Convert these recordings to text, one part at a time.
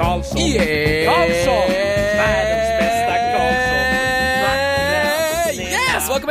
Karlsson, Yeah. Karlsson,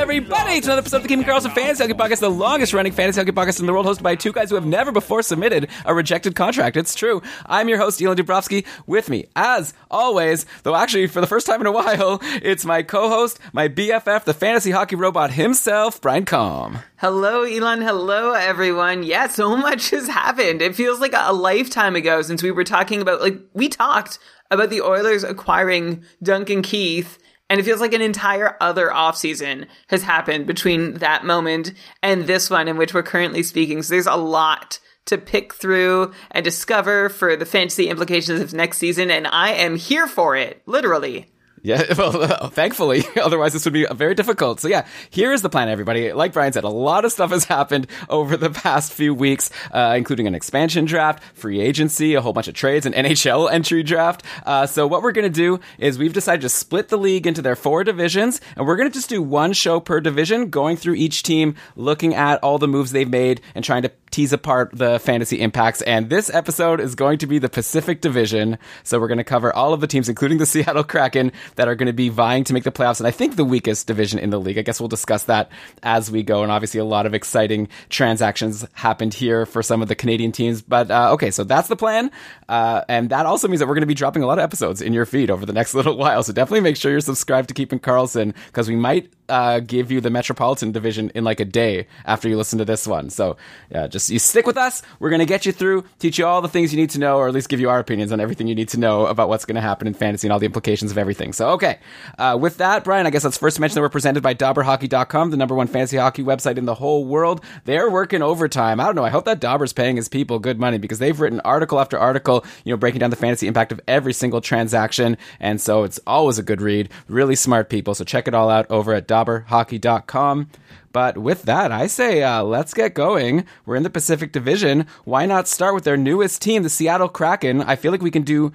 everybody to another episode of the Keeping Karlsson Fantasy Hockey Podcast, the longest running fantasy hockey podcast in the world, hosted by two guys who have never before submitted a rejected contract. It's true. I'm your host, Elon Dubrovsky. With me, as always, though actually for the first time in a while, it's my co-host, my BFF, the fantasy hockey robot himself, Brian Com. Hello, Elon. Hello, everyone. Yeah, so much has happened. It feels like a lifetime ago since we were talking about, like, we talked about the Oilers acquiring Duncan Keith, and it feels like an entire other offseason has happened between that moment and this one in which we're currently speaking. So there's a lot to pick through and discover for the fantasy implications of next season, and I am here for it, literally. Yeah, well, thankfully. Otherwise, this would be very difficult. So, yeah, here is the plan, everybody. Like Brian said, a lot of stuff has happened over the past few weeks, uh, including an expansion draft, free agency, a whole bunch of trades, an NHL entry draft. Uh, so, what we're to do is we've decided to split the league into their four divisions, and we're to just do one show per division, going through each team, looking at all the moves they've made, and trying to tease apart the fantasy impacts. And this episode is going to be the Pacific Division. So we're to cover all of the teams, including the Seattle Kraken, that are going to be vying to make the playoffs. And I think the weakest division in the league. I guess we'll discuss that as we go. And obviously, a lot of exciting transactions happened here for some of the Canadian teams. But uh, okay, so that's the plan. Uh, and that also means that we're going to be dropping a lot of episodes in your feed over the next little while. So definitely make sure you're subscribed to Keeping Karlsson because we might uh, give you the Metropolitan Division in like a day after you listen to this one. So yeah, just you stick with us. We're gonna get you through, teach you all the things you need to know, or at least give you our opinions on everything you need to know about what's gonna happen in fantasy and all the implications of everything. So okay, uh, with that, Brian, I guess let's first mention that we're presented by DobberHockey.com, the number one fantasy hockey website in the whole world. They're working overtime. I don't know. I hope that Dobber's paying his people good money because they've written article after article, you know, breaking down the fantasy impact of every single transaction, and so it's always a good read. Really smart people. So check it all out over at DobberHockey.com. But with that, I say uh, let's get going. We're in the Pacific Division. Why not start with their newest team, the Seattle Kraken? I feel like we can do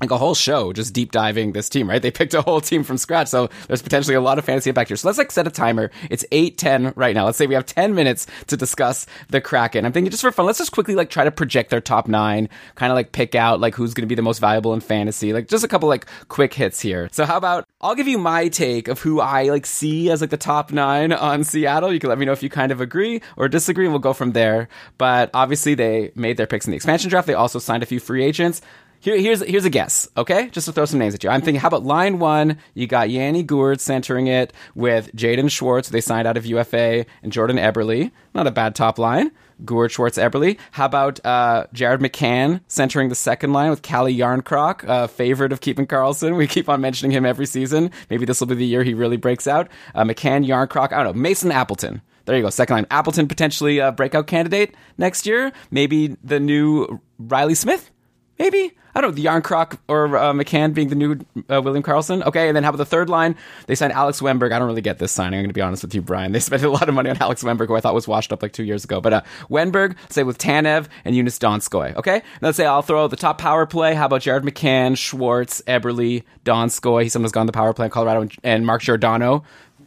like a whole show just deep diving this team, right? They picked a whole team from scratch, so there's potentially a lot of fantasy impact here. So let's like set a timer. It's 8:10 right now. Let's say we have 10 minutes to discuss the Kraken. I'm thinking just for fun, let's just quickly like try to project their top 9, kind of like pick out like who's going to be the most valuable in fantasy. Like just a couple like quick hits here. So how about I'll give you my take of who I like see as like the top 9 on Seattle. You can let me know if you kind of agree or disagree and we'll go from there. But obviously they made their picks in the expansion draft. They also signed a few free agents. Here, here's here's a guess, okay? Just to throw some names at you. I'm thinking, how about line one? You got Yanni Gourde centering it with Jaden Schwartz. They signed out of UFA and Jordan Eberle. Not a bad top line. Gourde, Schwartz, Eberle. How about uh, Jared McCann centering the second line with Calle Jarnkrok, uh, favorite of Keeping Karlsson. We keep on mentioning him every season. Maybe this will be the year he really breaks out. Uh, McCann, Jarnkrok. I don't know. Mason Appleton. There you go. Second line. Appleton potentially a breakout candidate next year. Maybe the new Reilly Smith. Maybe I don't know the Jarnkrok or uh, McCann being the new uh, William Karlsson. Okay, and then how about the third line? They signed Alex Wennberg. I don't really get this signing. I'm going to be honest with you, Brian. They spent a lot of money on Alex Wennberg, who I thought was washed up like two years ago. But uh, Wennberg, say with Tanev and Joonas Donskoi. Okay, and let's say I'll throw the top power play. How about Jared McCann, Schwartz, Eberle, Donskoi? He's someone who's gone the power play in Colorado, and, and Mark Giordano.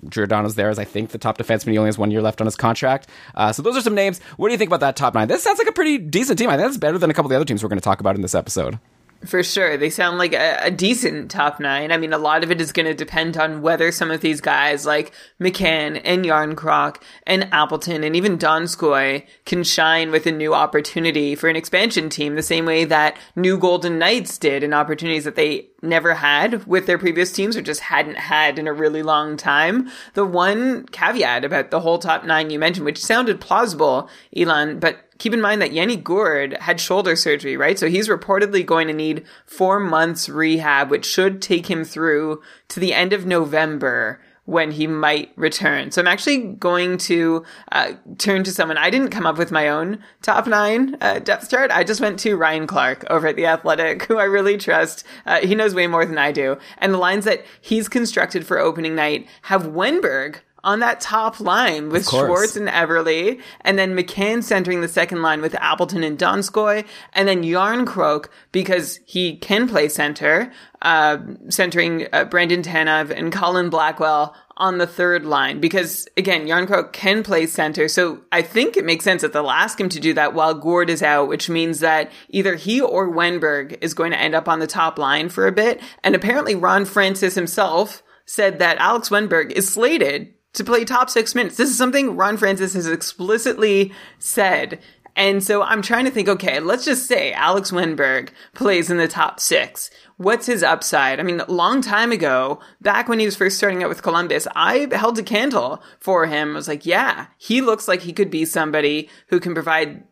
Giordano's there as I think the top defenseman. He only has one year left on his contract. Uh, so those are some names. What do you think about that top nine? This sounds like a pretty decent team. I think that's better than a couple of the other teams we're going to talk about in this episode. For sure. They sound like a, a, decent top nine. I mean, a lot of it is going to depend on whether some of these guys like McCann and Jarnkrok and Appleton and even Donskoi can shine with a new opportunity for an expansion team the same way that new Golden Knights did in opportunities that they never had with their previous teams or just hadn't had in a really long time. The one caveat about the whole top nine you mentioned, which sounded plausible, Elon, but keep in mind that Yanni Gourde had shoulder surgery, right? So he's reportedly going to need four months rehab, which should take him through to the end of November when he might return. So I'm actually going to uh, turn to someone. I didn't come up with my own top nine uh, depth chart. I just went to Ryan Clark over at The Athletic, who I really trust. Uh, he knows way more than I do. And the lines that he's constructed for opening night have Wennberg on that top line with Schwartz and Eberle, and then McCann centering the second line with Appleton and Donskoi, and then Jarnkrok because he can play center, uh, centering uh, Brandon Tanev and Colin Blackwell on the third line because again, Jarnkrok can play center. So I think it makes sense that they'll ask him to do that while Gourde is out, which means that either he or Wennberg is going to end up on the top line for a bit. And apparently Ron Francis himself said that Alex Wennberg is slated to play top six minutes. This is something Ron Francis has explicitly said. And so I'm trying to think, okay, let's just say Alex Wennberg plays in the top six. What's his upside? I mean, a long time ago, back when he was first starting out with Columbus, I held a candle for him. I was like, yeah, he looks like he could be somebody who can provide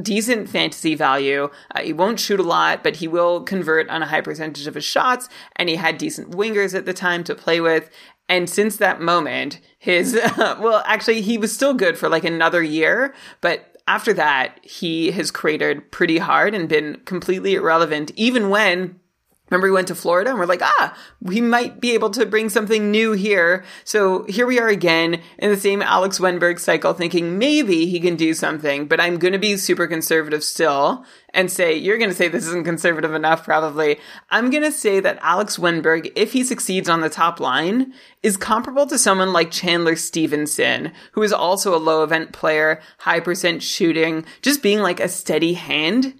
decent fantasy value. Uh, he won't shoot a lot, but he will convert on a high percentage of his shots. And he had decent wingers at the time to play with. And since that moment, his, uh, well, actually, he was still good for like another year, but after that, he has cratered pretty hard and been completely irrelevant, even when Remember, we went to Florida and we're like, ah, we might be able to bring something new here. So here we are again in the same Alex Wennberg cycle, thinking maybe he can do something, but I'm going to be super conservative still and say, you're going to say this isn't conservative enough, probably. I'm going to say that Alex Wennberg, if he succeeds on the top line, is comparable to someone like Chandler Stephenson, who is also a low event player, high percent shooting, just being like a steady hand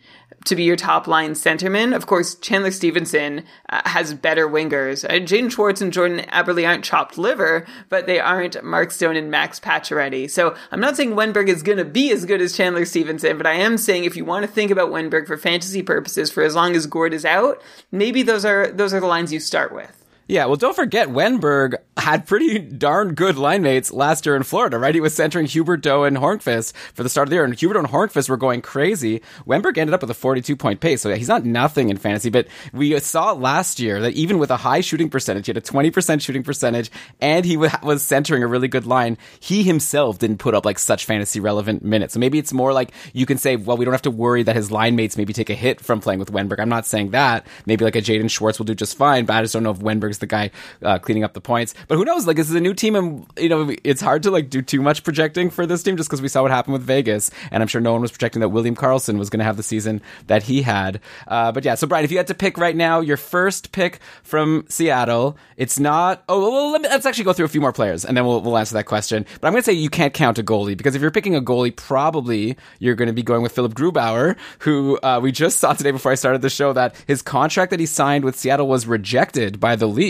to be your top line centerman. Of course, Chandler Stephenson uh, has better wingers. Uh, Schwartz and Jordan Eberle aren't chopped liver, but they aren't Mark Stone and Max Pacioretty. So I'm not saying Wennberg is going to be as good as Chandler Stephenson, but I am saying if you want to think about Wennberg for fantasy purposes, for as long as Gourde is out, maybe those are those are the lines you start with. Yeah, well, don't forget, Wennberg had pretty darn good line mates last year in Florida, right? He was centering Hubert Huberdeau and Hornqvist for the start of the year, and Huberdeau and Hornqvist were going crazy. Wennberg ended up with a 42 point pace, so yeah, he's not nothing in fantasy, but we saw last year that even with a high shooting percentage, he had a 20% shooting percentage, and he was centering a really good line, he himself didn't put up like such fantasy relevant minutes. So maybe it's more like you can say, well, we don't have to worry that his line mates maybe take a hit from playing with Wennberg. I'm not saying that. Maybe like a Jaden Schwartz will do just fine, but I just don't know if The guy uh, cleaning up the points. But who knows? Like this is a new team, and you know it's hard to like do too much projecting for this team just because we saw what happened with Vegas, and I'm sure no one was projecting that William Karlsson was going to have the season that he had. Uh, but yeah, so Brian, if you had to pick right now your first pick from Seattle, it's not. Oh, well, let me, let's actually go through a few more players, and then we'll we'll answer that question. But I'm going to say you can't count a goalie because if you're picking a goalie, probably you're going to be going with Philip Grubauer, who uh, we just saw today before I started the show that his contract that he signed with Seattle was rejected by the league,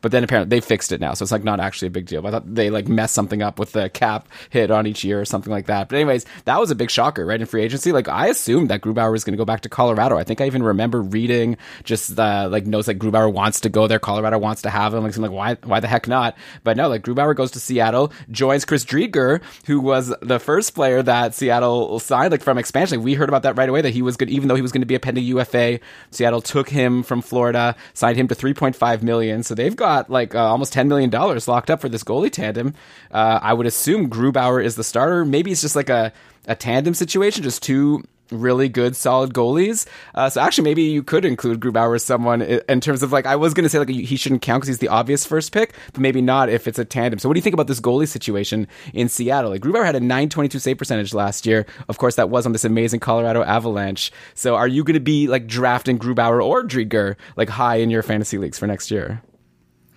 but then apparently they fixed it now, so it's like not actually a big deal. But I thought they like messed something up with the cap hit on each year or something like that. But anyways, that was a big shocker, right? In free agency, like I assumed that Grubauer was going to go back to Colorado. I think I even remember reading just like notes like Grubauer wants to go there, Colorado wants to have him. Like, I'm like why why the heck not? But no, like Grubauer goes to Seattle, joins Chris Driedger, who was the first player that Seattle signed like from expansion. Like, we heard about that right away that he was good, even though he was going to be a pending UFA. Seattle took him from Florida, signed him to 3.5 million. So they've got like uh, almost $10 million locked up for this goalie tandem. Uh, I would assume Grubauer is the starter. Maybe it's just like a, a tandem situation, just two really good, solid goalies. Uh, so actually, maybe you could include Grubauer as someone in terms of like, I was going to say like he shouldn't count because he's the obvious first pick, but maybe not if it's a tandem. So what do you think about this goalie situation in Seattle? Like Grubauer had a 922 save percentage last year. Of course, that was on this amazing Colorado Avalanche. So are you going to be like drafting Grubauer or Driedger like high in your fantasy leagues for next year?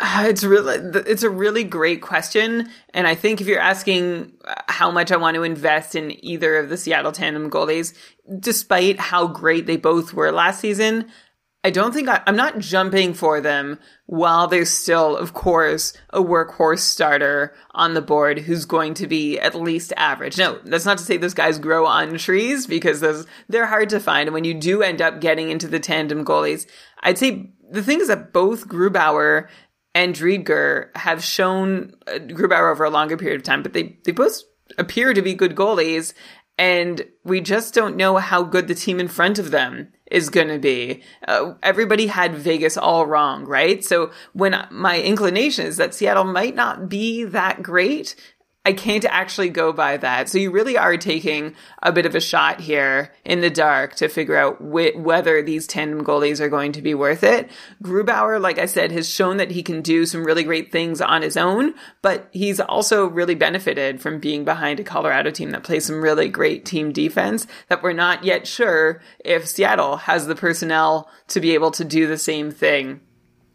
It's really it's a really great question, and I think if you're asking how much I want to invest in either of the Seattle tandem goalies, despite how great they both were last season, I don't think I, am not jumping for them while there's still, of course, a workhorse starter on the board who's going to be at least average. No, that's not to say those guys grow on trees because those they're hard to find. And when you do end up getting into the tandem goalies, I'd say the thing is that both Grubauer and Driedger have shown uh, Grubauer over a longer period of time, but they, they both appear to be good goalies. And we just don't know how good the team in front of them is going to be. Uh, everybody had Vegas all wrong, right? So when my inclination is that Seattle might not be that great, I can't actually go by that. So you really are taking a bit of a shot here in the dark to figure out wh- whether these tandem goalies are going to be worth it. Grubauer, like I said, has shown that he can do some really great things on his own, but he's also really benefited from being behind a Colorado team that plays some really great team defense that we're not yet sure if Seattle has the personnel to be able to do the same thing.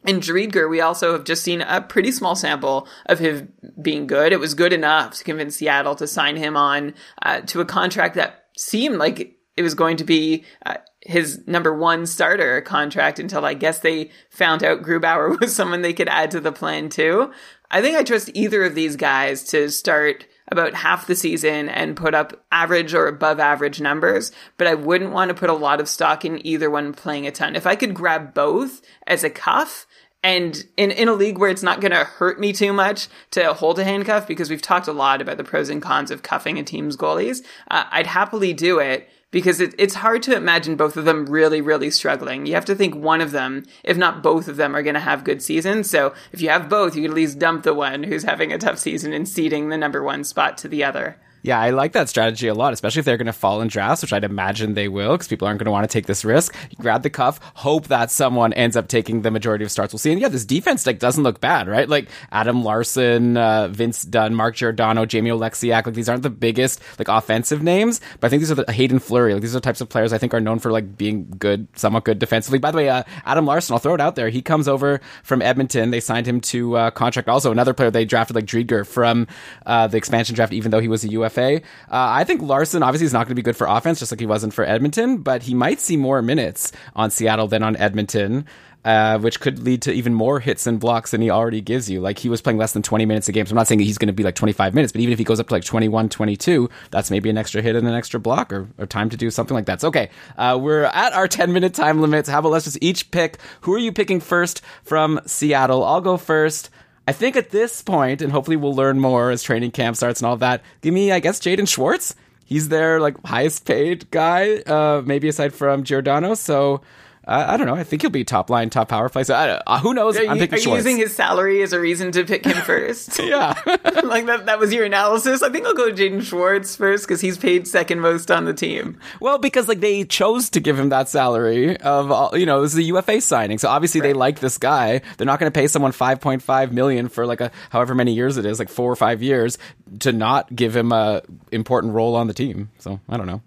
In Driedger, we also have just seen a pretty small sample of him being good. It was good enough to convince Seattle to sign him on uh, to a contract that seemed like it was going to be uh, his number one starter contract until I guess they found out Grubauer was someone they could add to the plan too. I think I trust either of these guys to start about half the season and put up average or above average numbers, but I wouldn't want to put a lot of stock in either one playing a ton. If I could grab both as a cuff, and in, in a league where it's not going to hurt me too much to hold a handcuff, because we've talked a lot about the pros and cons of cuffing a team's goalies, uh, I'd happily do it because it, it's hard to imagine both of them really, really struggling. You have to think one of them, if not both of them, are going to have good seasons. So if you have both, you can at least dump the one who's having a tough season and ceding the number one spot to the other. Yeah, I like that strategy a lot, especially if they're going to fall in drafts, which I'd imagine they will, because people aren't going to want to take this risk. You grab the cuff, hope that someone ends up taking the majority of starts. We'll see. And yeah, this defense like doesn't look bad, right? Like Adam Larsson, uh, Vince Dunn, Mark Giordano, Jamie Oleksiak. Like these aren't the biggest like offensive names, but I think these are the Haydn Fleury. Like these are the types of players I think are known for like being good, somewhat good defensively. By the way, uh, Adam Larsson, I'll throw it out there. He comes over from Edmonton. They signed him to uh, contract. Also, another player they drafted like Driedger from uh, the expansion draft, even though he was a Uh, I think Larsson obviously is not going to be good for offense, just like he wasn't for Edmonton, but he might see more minutes on Seattle than on Edmonton. Uh, which could lead to even more hits and blocks than he already gives you. Like he was playing less than 20 minutes a game. So I'm not saying that he's going to be like 25 minutes, but even if he goes up to like 21, 22, that's maybe an extra hit and an extra block or, or time to do something like that. So, okay. Uh, we're at our 10 minute time limits. How about let's just each pick who are you picking first from Seattle? I'll go first. I think at this point, and hopefully we'll learn more as training camp starts and all that, give me, I guess, Jaden Schwartz. He's their like highest paid guy, uh, maybe aside from Giordano. So uh, I don't know. I think he'll be top line, top power play. So uh, who knows? Are you, I'm picking are you using his salary as a reason to pick him first? yeah. like that, that was your analysis. I think I'll go Jaden Schwartz first because he's paid second most on the team. well, because like they chose to give him that salary of all, you know, this is a UFA signing. So obviously they like this guy. They're not going to pay someone 5.5 million for like a however many years it is, like 4 or 5 years to not give him a important role on the team. So, I don't know.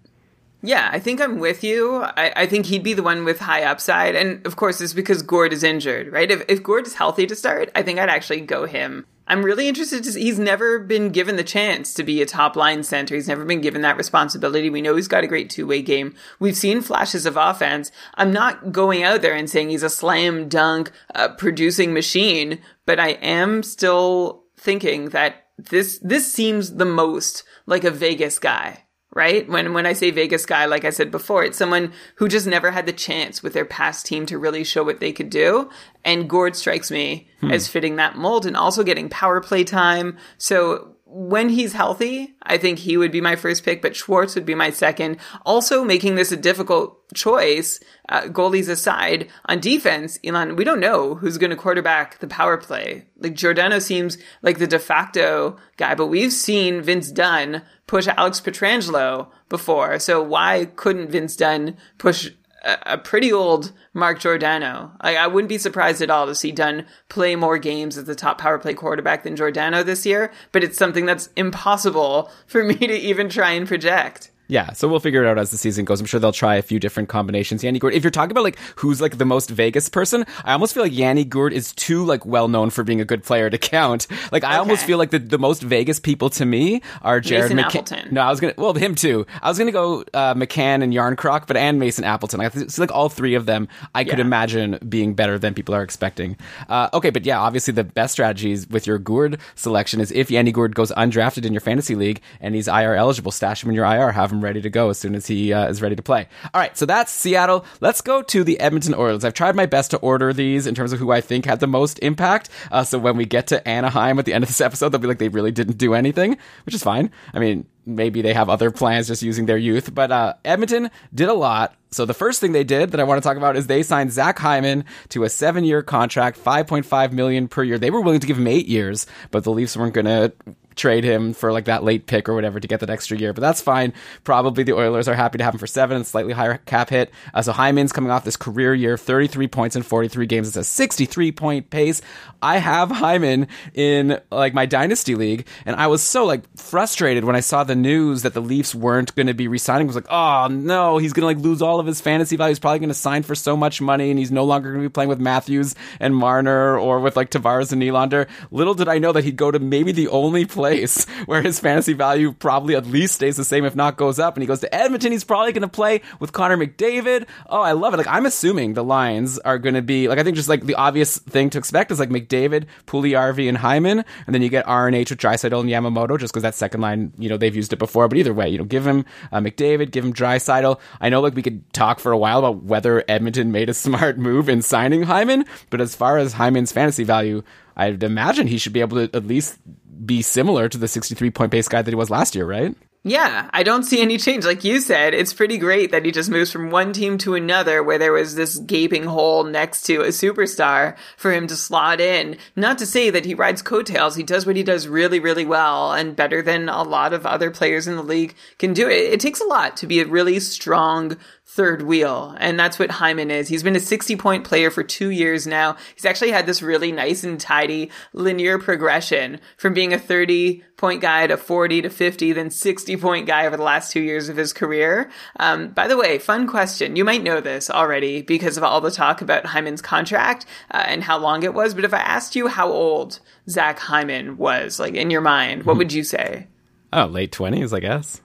Yeah, I think I'm with you. I, I think he'd be the one with high upside. And of course, it's because Gourde is injured, right? If, if Gourde is healthy to start, I think I'd actually go him. I'm really interested to see, he's never been given the chance to be a top line center. He's never been given that responsibility. We know he's got a great two way game. We've seen flashes of offense. I'm not going out there and saying he's a slam dunk uh, producing machine, but I am still thinking that this, this seems the most like a Vegas guy right? When when I say Vegas guy, like I said before, it's someone who just never had the chance with their past team to really show what they could do. And Gourde strikes me hmm. as fitting that mold and also getting power play time. So when he's healthy, I think he would be my first pick, but Schwartz would be my second. Also making this a difficult choice, uh, goalies aside, on defense, Elon, we don't know who's going to quarterback the power play. Like Giordano seems like the de facto guy, but we've seen Vince Dunn push Alex Pietrangelo before. So why couldn't Vince Dunn push a, pretty old Mark Giordano? Like, I wouldn't be surprised at all to see Dunn play more games as the top power play quarterback than Giordano this year, but it's something that's impossible for me to even try and project. Yeah, so we'll figure it out as the season goes. I'm sure they'll try a few different combinations. Yanni Gourde. if you're talking about like who's like the most Vegas person, I almost feel like Yanni Gourde is too like well known for being a good player to count. Like I almost feel like the, the most Vegas people to me are Jared McCann. Appleton. No, I was gonna well him too. I was gonna go uh, McCann and Jarnkrok, but and Mason Appleton. I think like all three of them, I could imagine being better than people are expecting. Uh, okay, but yeah, obviously the best strategies with your Gourde selection is if Yanni Gourde goes undrafted in your fantasy league and he's IR eligible, stash him in your IR, have him ready to go as soon as he uh, is ready to play. All right, so that's Seattle. Let's go to the Edmonton Oilers. I've tried my best to order these in terms of who I think had the most impact. Uh, so when we get to Anaheim at the end of this episode, they'll be like they really didn't do anything, which is fine. I mean, maybe they have other plans just using their youth. But uh, Edmonton did a lot. So the first thing they did that I want to talk about is they signed Zach Hyman to a seven-year contract, 5.5 million per year. They were willing to give him eight years, but the Leafs weren't going to trade him for like that late pick or whatever to get that extra year, but that's fine. Probably the Oilers are happy to have him for seven and slightly higher cap hit. Uh, so Hyman's coming off this career year, 33 points in 43 games. It's a 63 point pace. I have Hyman in like my dynasty league, and I was so like frustrated when I saw the news that the Leafs weren't going to be resigning. Was like, oh no, he's going to like lose all of his fantasy value. He's probably going to sign for so much money, and he's no longer going to be playing with Matthews and Marner or with like Tavares and Nylander. Little did I know that he'd go to maybe the only place where his fantasy value probably at least stays the same, if not goes up. And he goes to Edmonton. He's probably going to play with Connor McDavid. Oh, I love it. Like, I'm assuming the Lions are going to be, like, I think just like the obvious thing to expect is like McDavid, Puljujarvi, and Hyman. And then you get RNH with Draisaitl and Yamamoto just because that second line, you know, they've used it before. But either way, you know, give him uh, McDavid, give him Draisaitl. I know, like, we could talk for a while about whether Edmonton made a smart move in signing Hyman. But as far as Hyman's fantasy value, I'd imagine he should be able to at least be similar to the 63 point base guy that he was last year, right? Yeah, I don't see any change. Like you said, it's pretty great that he just moves from one team to another where there was this gaping hole next to a superstar for him to slot in. Not to say that he rides coattails. He does what he does really, really well and better than a lot of other players in the league can do it. It takes a lot to be a really strong third wheel. And that's what Hyman is. He's been a 60 point player for two years now. He's actually had this really nice and tidy linear progression from being a 30 point guy to 40 to 50, then 60 point guy over the last two years of his career. Um, by the way, fun question. You might know this already because of all the talk about Hyman's contract uh, and how long it was. But if I asked you how old Zach Hyman was, like in your mind, what would you say? Oh, late 20s, I guess.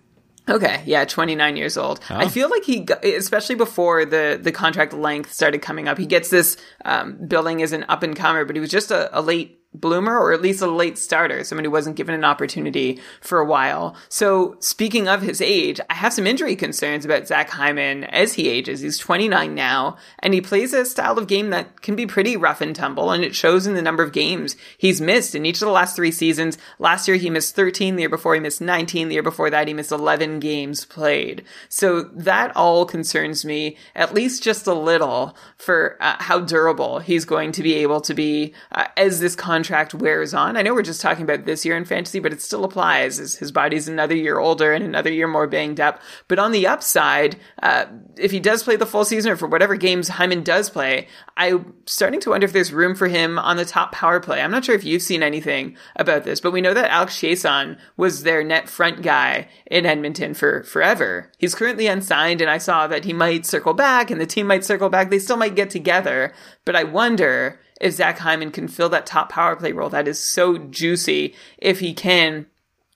Okay, yeah, 29 years old. Oh. I feel like he, especially before the, the contract length started coming up, he gets this um, billing as an up and comer, but he was just a, a late bloomer or at least a late starter, someone who wasn't given an opportunity for a while. So speaking of his age, I have some injury concerns about Zach Hyman as he ages. He's 29 now and he plays a style of game that can be pretty rough and tumble and it shows in the number of games he's missed in each of the last three seasons. Last year he missed 13, the year before he missed 19, the year before that he missed 11 games played. So that all concerns me at least just a little for uh, how durable he's going to be able to be uh, as this contract contract wears on. I know we're just talking about this year in fantasy, but it still applies as his body's another year older and another year more banged up. But on the upside, uh, if he does play the full season or for whatever games Hyman does play, I'm starting to wonder if there's room for him on the top power play. I'm not sure if you've seen anything about this, but we know that Alex Chiasson was their net front guy in Edmonton for forever. He's currently unsigned, and I saw that he might circle back and the team might circle back. They still might get together, but I wonder if Zach Hyman can fill that top power play role. That is so juicy if he can.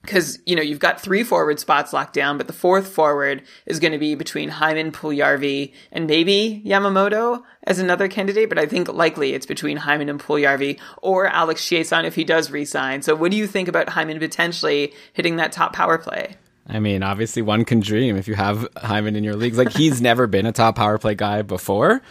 Because, you know, you've got three forward spots locked down, but the fourth forward is going to be between Hyman, Puljujarvi, and maybe Yamamoto as another candidate, but I think likely it's between Hyman and Puljujarvi or Alex Chiasson if he does resign. So what do you think about Hyman potentially hitting that top power play? I mean, obviously one can dream if you have Hyman in your leagues. Like he's never been a top power play guy before,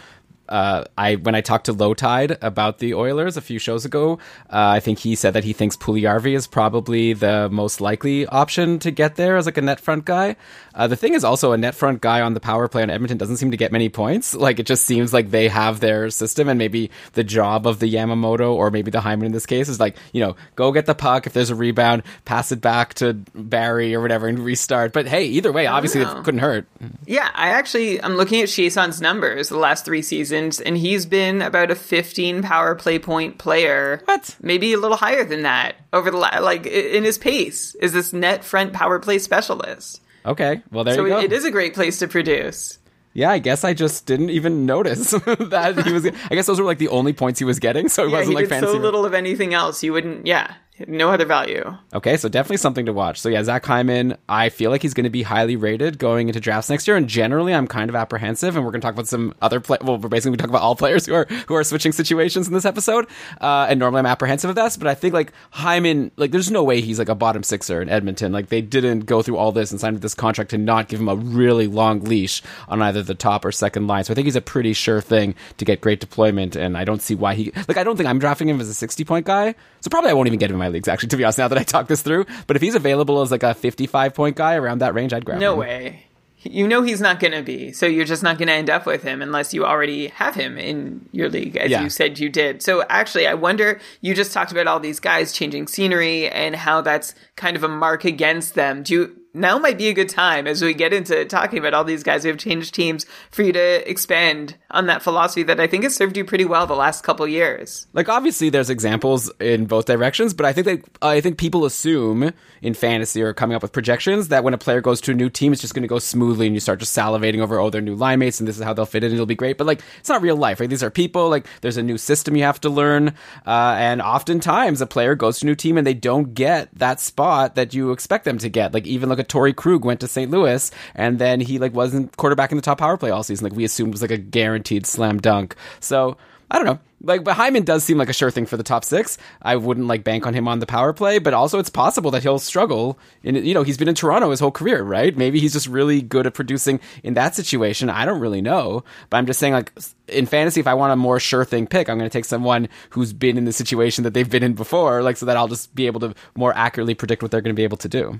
uh, I when I talked to Low Tide about the Oilers a few shows ago, uh, I think he said that he thinks Puljujarvi is probably the most likely option to get there as like a net front guy. Uh, the thing is also a net front guy on the power play on Edmonton doesn't seem to get many points. Like it just seems like they have their system, and maybe the job of the Yamamoto or maybe the Hyman in this case is like you know go get the puck if there's a rebound, pass it back to Barrie or whatever, and restart. But hey, either way, obviously it couldn't hurt. Yeah, I actually I'm looking at Chiasson's numbers the last three seasons, and he's been about a 15 power play point player. What? Maybe a little higher than that over the la- like in his pace is this net front power play specialist. Okay, well there so you go. it is a great place to produce. Yeah, I guess I just didn't even notice that he was. I guess those were like the only points he was getting, so it yeah, wasn't he like did fancy. so little of anything else. You wouldn't. Yeah, no other value. Okay, so definitely something to watch. So yeah, Zach Hyman, I feel like he's going to be highly rated going into drafts next year, and generally, I'm kind of apprehensive. And we're going to talk about some other play. Well, we're basically talk about all players who are who are switching situations in this episode. Uh, and normally, I'm apprehensive of this, but I think like Hyman, like there's no way he's like a bottom sixer in Edmonton. Like they didn't go through all this and sign this contract to not give him a really long leash on either the top or second line. So I think he's a pretty sure thing to get great deployment, and I don't see why he like I don't think I'm drafting him as a 60 point guy. So probably I won't even get him in my leagues, actually, to be honest, now that I talk this through. But if he's available as like a 55 point guy around that range, I'd grab No him. No way. You know he's not going to be, so you're just not going to end up with him unless you already have him in your league, as Yeah. you said you did. So actually, I wonder. You just talked about all these guys changing scenery and how that's kind of a mark against them. Do you now might be a good time as we get into talking about all these guys who have changed teams for you to expand on that philosophy that I think has served you pretty well the last couple years. Like obviously there's examples in both directions, but I think that I think people assume in fantasy or coming up with projections that when a player goes to a new team, it's just going to go smoothly, and you start just salivating over oh their new line mates and this is how they'll fit in, and it'll be great. But like it's not real life, right? These are people. Like there's a new system you have to learn, uh, and oftentimes a player goes to a new team and they don't get that spot that you expect them to get. Like even look at Torrey Krug went to St. Louis, and then he like wasn't quarterback in the top power play all season. Like we assumed was like a guaranteed slam dunk. So. I don't know. Like, but Hyman does seem like a sure thing for the top six. I wouldn't like bank on him on the power play, but also it's possible that he'll struggle. In you know, he's been in Toronto his whole career, right? Maybe he's just really good at producing in that situation. I don't really know, but I'm just saying, like in fantasy, if I want a more sure thing pick, I'm going to take someone who's been in the situation that they've been in before, like so that I'll just be able to more accurately predict what they're going to be able to do.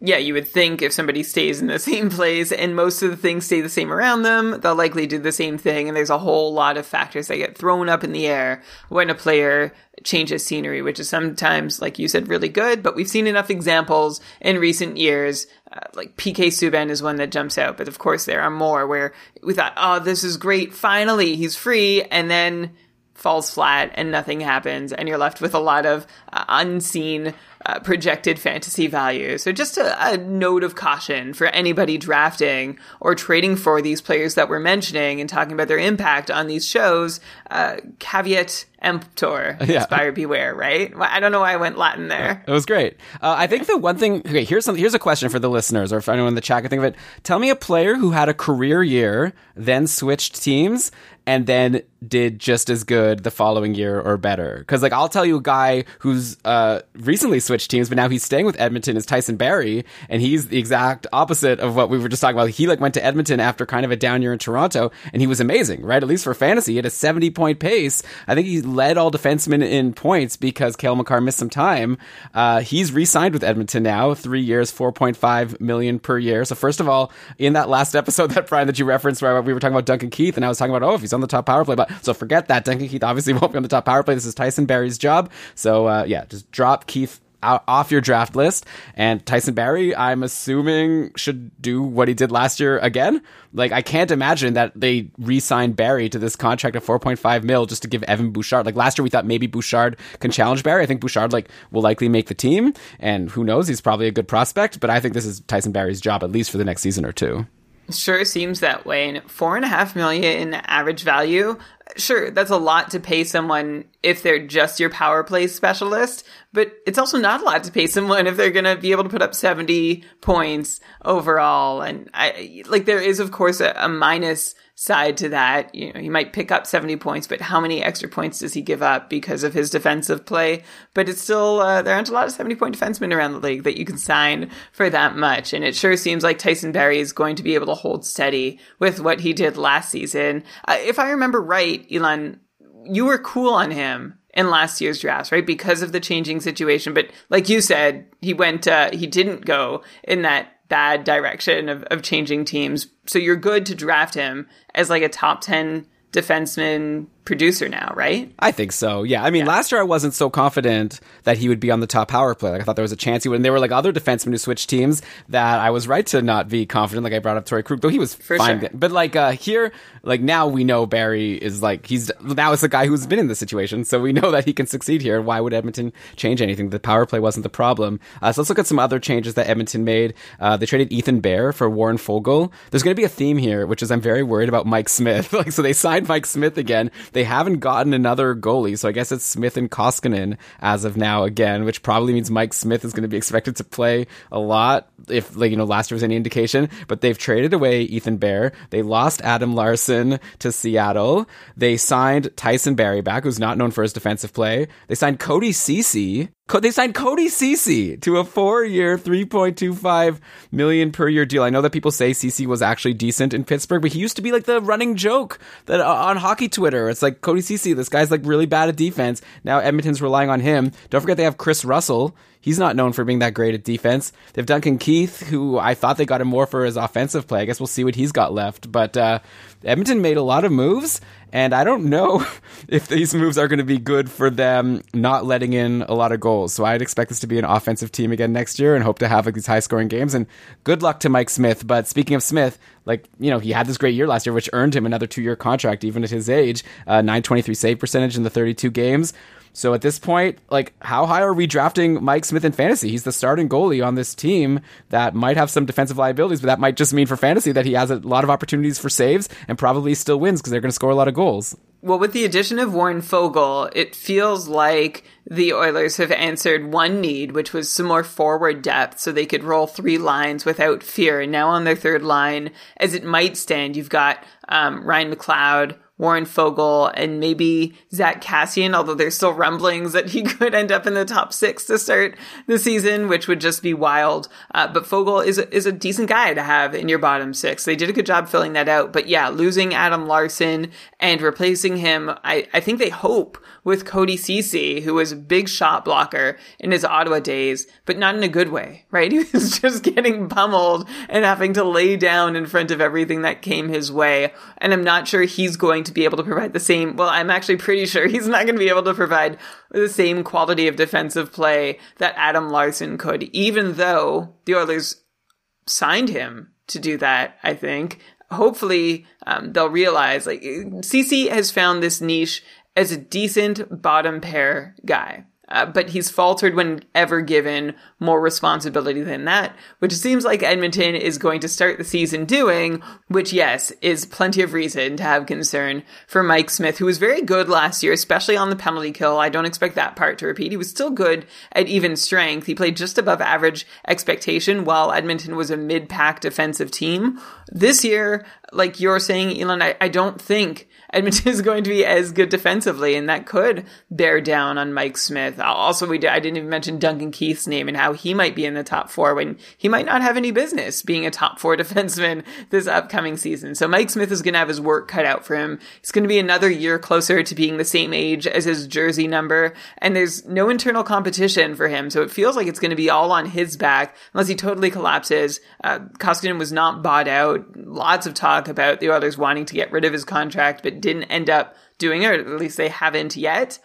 Yeah, you would think if somebody stays in the same place and most of the things stay the same around them, they'll likely do the same thing. And there's a whole lot of factors that get thrown up in the air when a player changes scenery, which is sometimes, like you said, really good. But we've seen enough examples in recent years. Uh, like PK Subban is one that jumps out, but of course there are more where we thought, oh, this is great. Finally, he's free. And then falls flat and nothing happens and you're left with a lot of uh, unseen uh, projected fantasy value. So just a, a note of caution for anybody drafting or trading for these players that we're mentioning and talking about their impact on these shows. Uh, caveat emptor, Yeah. buyer beware, right? I don't know why I went Latin there. It was great. Uh, I think the one thing. Okay, here's some. Here's a question for the listeners, or for anyone in the chat can think of it. Tell me a player who had a career year, then switched teams, and then did just as good the following year or better. Because like I'll tell you a guy who's uh, recently switched teams, but now he's staying with Edmonton is Tyson Barrie, and he's the exact opposite of what we were just talking about. He like went to Edmonton after kind of a down year in Toronto, and he was amazing, right? At least for fantasy, he had a 70 point pace. I think he led all defensemen in points because Cale Makar missed some time. Uh, he's re-signed with Edmonton now, three years, 4.5 million per year. So first of all, in that last episode that Brian that you referenced, where we were talking about Duncan Keith, and I was talking about oh, if he's on the top power play, but so forget that. Duncan Keith obviously won't be on the top power play. This is Tyson Barrie's job. So uh, yeah, just drop Keith out, off your draft list. And Tyson Barrie, I'm assuming, should do what he did last year again. Like, I can't imagine that they re-signed Barrie to this contract of 4.5 mil just to give Evan Bouchard. Like last year, we thought maybe Bouchard can challenge Barrie. I think Bouchard like will likely make the team, and who knows, he's probably a good prospect. But I think this is Tyson Barrie's job at least for the next season or two. Sure seems that way. And four and a half million in average value. Sure, that's a lot to pay someone if they're just your power play specialist, but it's also not a lot to pay someone if they're going to be able to put up 70 points overall. And I, like, there is, of course, a, a minus side to that. You know, he might pick up 70 points, but how many extra points does he give up because of his defensive play? But it's still, uh, there aren't a lot of 70 point defensemen around the league that you can sign for that much. And it sure seems like Tyson Barrie is going to be able to hold steady with what he did last season. Uh, if I remember right, Elon, you were cool on him in last year's drafts, right? Because of the changing situation. But like you said, he went, uh, he didn't go in that bad direction of, of changing teams. So you're good to draft him as like a top 10 defenseman producer now, right? I think so. Yeah. I mean, last year I wasn't so confident that he would be on the top power play. Like I thought there was a chance he would. And there were like other defensemen who switched teams that I was right to not be confident. Like I brought up Torrey Krug, though he was For fine. sure. But like uh here, like now we know Barrie is like he's now it's the guy who's been in this situation, so we know that he can succeed here. Why would Edmonton change anything? The power play wasn't the problem. Uh, so let's look at some other changes that Edmonton made. Uh, they traded Ethan Bear for Warren Foegele. There's going to be a theme here, which is I'm very worried about Mike Smith. like so they signed Mike Smith again. They haven't gotten another goalie, so I guess it's Smith and Koskinen as of now again, which probably means Mike Smith is going to be expected to play a lot if like you know last year was any indication. But they've traded away Ethan Bear. They lost Adam Larsson to Seattle. They signed Tyson Barrie back, who's not known for his defensive play. They signed Cody Cece They signed Cody Cece to a four-year, three point two five million per year deal. I know that people say Cece was actually decent in Pittsburgh, but he used to be like the running joke that uh, on hockey Twitter. It's like Cody Cece, this guy's like really bad at defense. Now Edmonton's relying on him. Don't forget they have Kris Russell. He's not known for being that great at defense. They have Duncan Keith, who I thought they got him more for his offensive play. I guess we'll see what he's got left. But uh, Edmonton made a lot of moves, and I don't know if these moves are going to be good for them not letting in a lot of goals. So I'd expect this to be an offensive team again next year and hope to have like these high scoring games. And good luck to Mike Smith. But speaking of Smith, like, you know, he had this great year last year, which earned him another two year contract, even at his age. Uh, 923 save percentage in the 32 games. So at this point, like, how high are we drafting Mike Smith in fantasy? He's the starting goalie on this team that might have some defensive liabilities, but that might just mean for fantasy that he has a lot of opportunities for saves and probably still wins because they're going to score a lot of goals. Well, with the addition of Warren Foegele, it feels like the Oilers have answered one need, which was some more forward depth so they could roll three lines without fear. And now on their third line, as it might stand, you've got um, Ryan McLeod, Warren Foegele and maybe Zack Kassian, although there's still rumblings that he could end up in the top six to start the season, which would just be wild. Uh, but Foegele is a, is a decent guy to have in your bottom six. They did a good job filling that out. But yeah, losing Adam Larsson and replacing him, I, I think they hope with Cody Cece, who was a big shot blocker in his Ottawa days, but not in a good way, right? He was just getting pummeled and having to lay down in front of everything that came his way. And I'm not sure he's going to be able to provide the same, well, I'm actually pretty sure he's not going to be able to provide the same quality of defensive play that Adam Larsson could, even though the Oilers signed him to do that, I think. Hopefully, um, they'll realize, like, Cece has found this niche as a decent bottom pair guy. Uh, but he's faltered whenever given more responsibility than that, which seems like Edmonton is going to start the season doing, which, yes, is plenty of reason to have concern for Mike Smith, who was very good last year, especially on the penalty kill. I don't expect that part to repeat. He was still good at even strength. He played just above average expectation while Edmonton was a mid pack defensive team. This year, like you're saying, Elon, I, I don't think Edmonton is going to be as good defensively, and that could bear down on Mike Smith. Also, we did, I didn't even mention Duncan Keith's name and how he might be in the top four when he might not have any business being a top four defenseman this upcoming season. So Mike Smith is going to have his work cut out for him. It's going to be another year closer to being the same age as his jersey number, and there's no internal competition for him. So it feels like it's going to be all on his back unless he totally collapses. Uh, Koskinen was not bought out. Lots of talk about the Oilers wanting to get rid of his contract, but didn't end up doing it, or at least they haven't yet.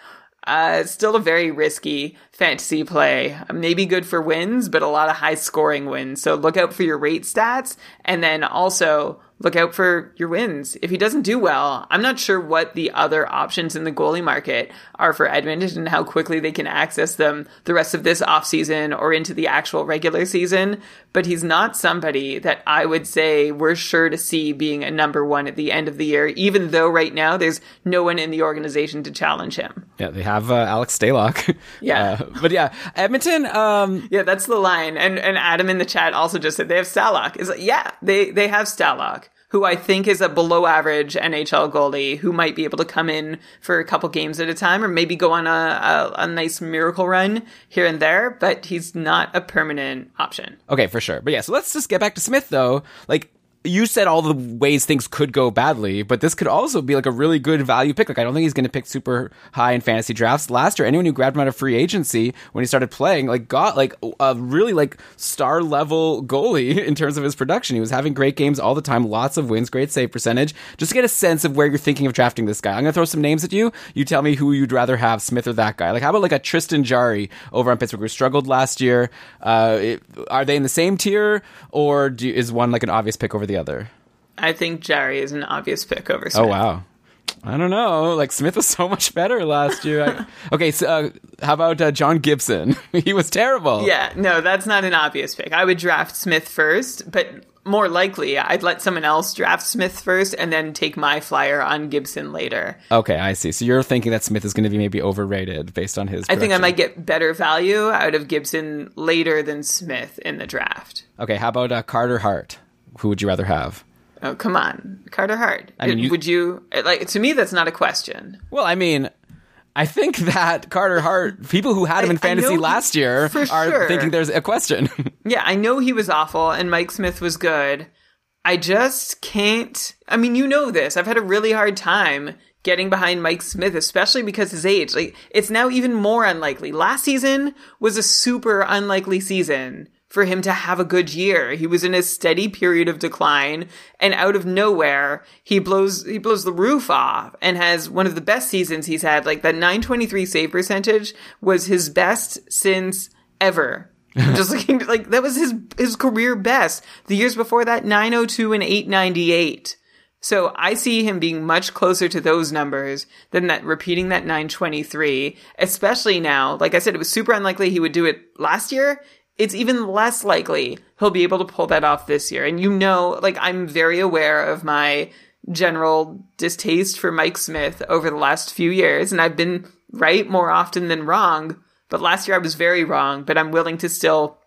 Uh, still a very risky fantasy play. Maybe good for wins, but a lot of high scoring wins. So look out for your rate stats and then also look out for your wins. If he doesn't do well, I'm not sure what the other options in the goalie market are for Edmonton and how quickly they can access them the rest of this offseason or into the actual regular season. But he's not somebody that I would say we're sure to see being a number one at the end of the year, even though right now there's no one in the organization to challenge him. Yeah, they have uh, Alex Stalock. Yeah. Uh, but yeah, Edmonton, um, Yeah, that's the line. And and Adam in the chat also just said they have Stalock. Is like, yeah, they they have Stalock, who I think is a below average NHL goalie who might be able to come in for a couple games at a time or maybe go on a, a, a nice miracle run here and there, but he's not a permanent option. Okay, for sure. But yeah, so let's just get back to Smith though. Like you said all the ways things could go badly, but this could also be like a really good value pick. Like I don't think he's going to pick super high in fantasy drafts. Last year, anyone who grabbed him out of free agency when he started playing, like got like a really like star level goalie in terms of his production. He was having great games all the time, lots of wins, great save percentage. Just to get a sense of where you're thinking of drafting this guy. I'm going to throw some names at you. You tell me who you'd rather have, Smith or that guy. Like how about like a Tristan Jarry over on Pittsburgh who struggled last year? Uh, it, are they in the same tier or do, is one like an obvious pick over the other? I think Jarry is an obvious pick over Smith. Oh wow. I don't know. Like Smith was so much better last year. I, okay, so uh, how about uh, John Gibson? he was terrible. Yeah, no, that's not an obvious pick. I would draft Smith first, but more likely, I'd let someone else draft Smith first and then take my flyer on Gibson later. Okay, I see. So you're thinking that Smith is going to be maybe overrated based on his. I think I might get better value out of Gibson later than Smith in the draft. Okay, how about uh, Carter Hart? Who would you rather have? Oh, come on. Carter Hart. I mean, you- would you like to me that's not a question. Well, I mean, I think that Carter Hart, people who had him in I- I fantasy last year are sure. thinking there's a question. Yeah, I know he was awful and Mike Smith was good. I just can't. I mean, you know this. I've had a really hard time getting behind Mike Smith, especially because his age. Like, it's now even more unlikely. Last season was a super unlikely season for him to have a good year. He was in a steady period of decline and out of nowhere, he blows, he blows the roof off and has one of the best seasons he's had. Like that 923 save percentage was his best since ever. Just looking like that was his his career best. The years before that, 902 and 898. So I see him being much closer to those numbers than that repeating that 923, especially now. Like I said, it was super unlikely he would do it last year. It's even less likely he'll be able to pull that off this year. And you know, like I'm very aware of my general distaste for Mike Smith over the last few years, and I've been right more often than wrong. But last year I was very wrong, but I'm willing to still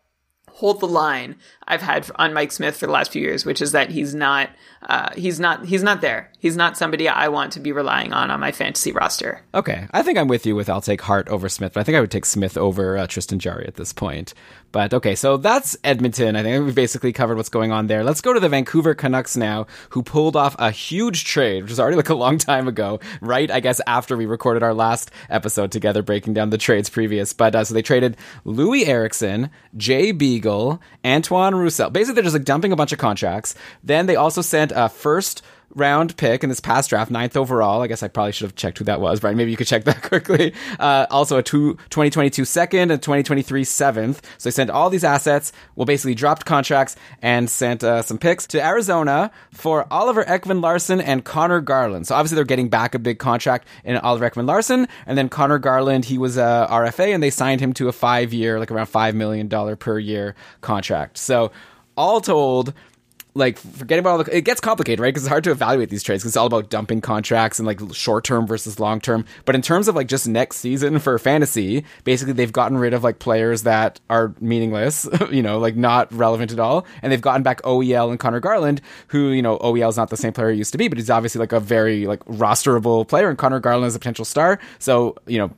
hold the line I've had on Mike Smith for the last few years, which is that he's not, uh, he's not, he's not there. He's not somebody I want to be relying on on my fantasy roster. Okay, I think I'm with you with I'll take Hart over Smith, but I think I would take Smith over uh, Tristan Jarry at this point. But okay, so that's Edmonton. I think we've basically covered what's going on there. Let's go to the Vancouver Canucks now, who pulled off a huge trade, which is already like a long time ago, right? I guess after we recorded our last episode together, breaking down the trades previous. But uh, so they traded Loui Eriksson, Jay Beagle, Antoine Roussel. Basically, they're just like dumping a bunch of contracts. Then they also sent a first round pick in this past draft, ninth overall. I guess I probably should have checked who that was, Brian. Maybe you could check that quickly. Uh, also a two, 2022 second and 2023 seventh. So they sent all these assets, well, basically dropped contracts and sent uh, some picks to Arizona for Oliver Ekman-Larsson and Conor Garland. So obviously they're getting back a big contract in Oliver Ekman-Larsson. And then Conor Garland, he was a RFA and they signed him to a five year, like around $5 million per year contract. So all told, like forgetting about all the it gets complicated right? Because it's hard to evaluate these trades because it's all about dumping contracts and like short term versus long term but in terms of like just next season for fantasy basically they've gotten rid of like players that are meaningless you know like not relevant at all. And they've gotten back oel and conor garland who you know oel is not the same player he used to be but he's obviously like a very like rosterable player and conor garland is a potential star. So you know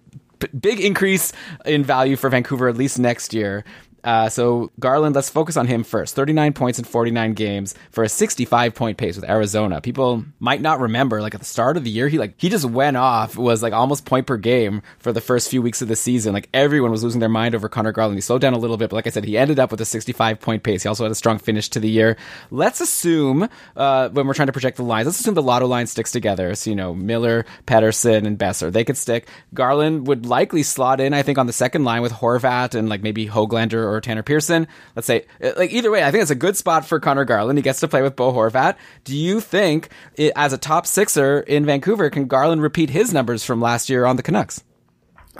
big increase in value for vancouver at least next year uh, so Garland, let's focus on him first. 39 points in 49 games for a 65 point pace with Arizona. People might not remember, like at the start of the year, he like he just went off, It was like almost point per game for the first few weeks of the season. Like everyone was losing their mind over Conor Garland. He slowed down a little bit, but like I said, he ended up with a 65 point pace. He also had a strong finish to the year. Let's assume uh, when we're trying to project the lines, let's assume the lotto line sticks together. So you know Miller, Pettersson, and Boeser, they could stick. Garland would likely slot in, I think, on the second line with Horvat and like maybe Hoglander or Tanner Pearson. Let's say, uh, like either way, I think it's a good spot for Conor Garland. He gets to play with Bo Horvat. Do you think, as a top sixer in Vancouver, can Garland repeat his numbers from last year on the Canucks?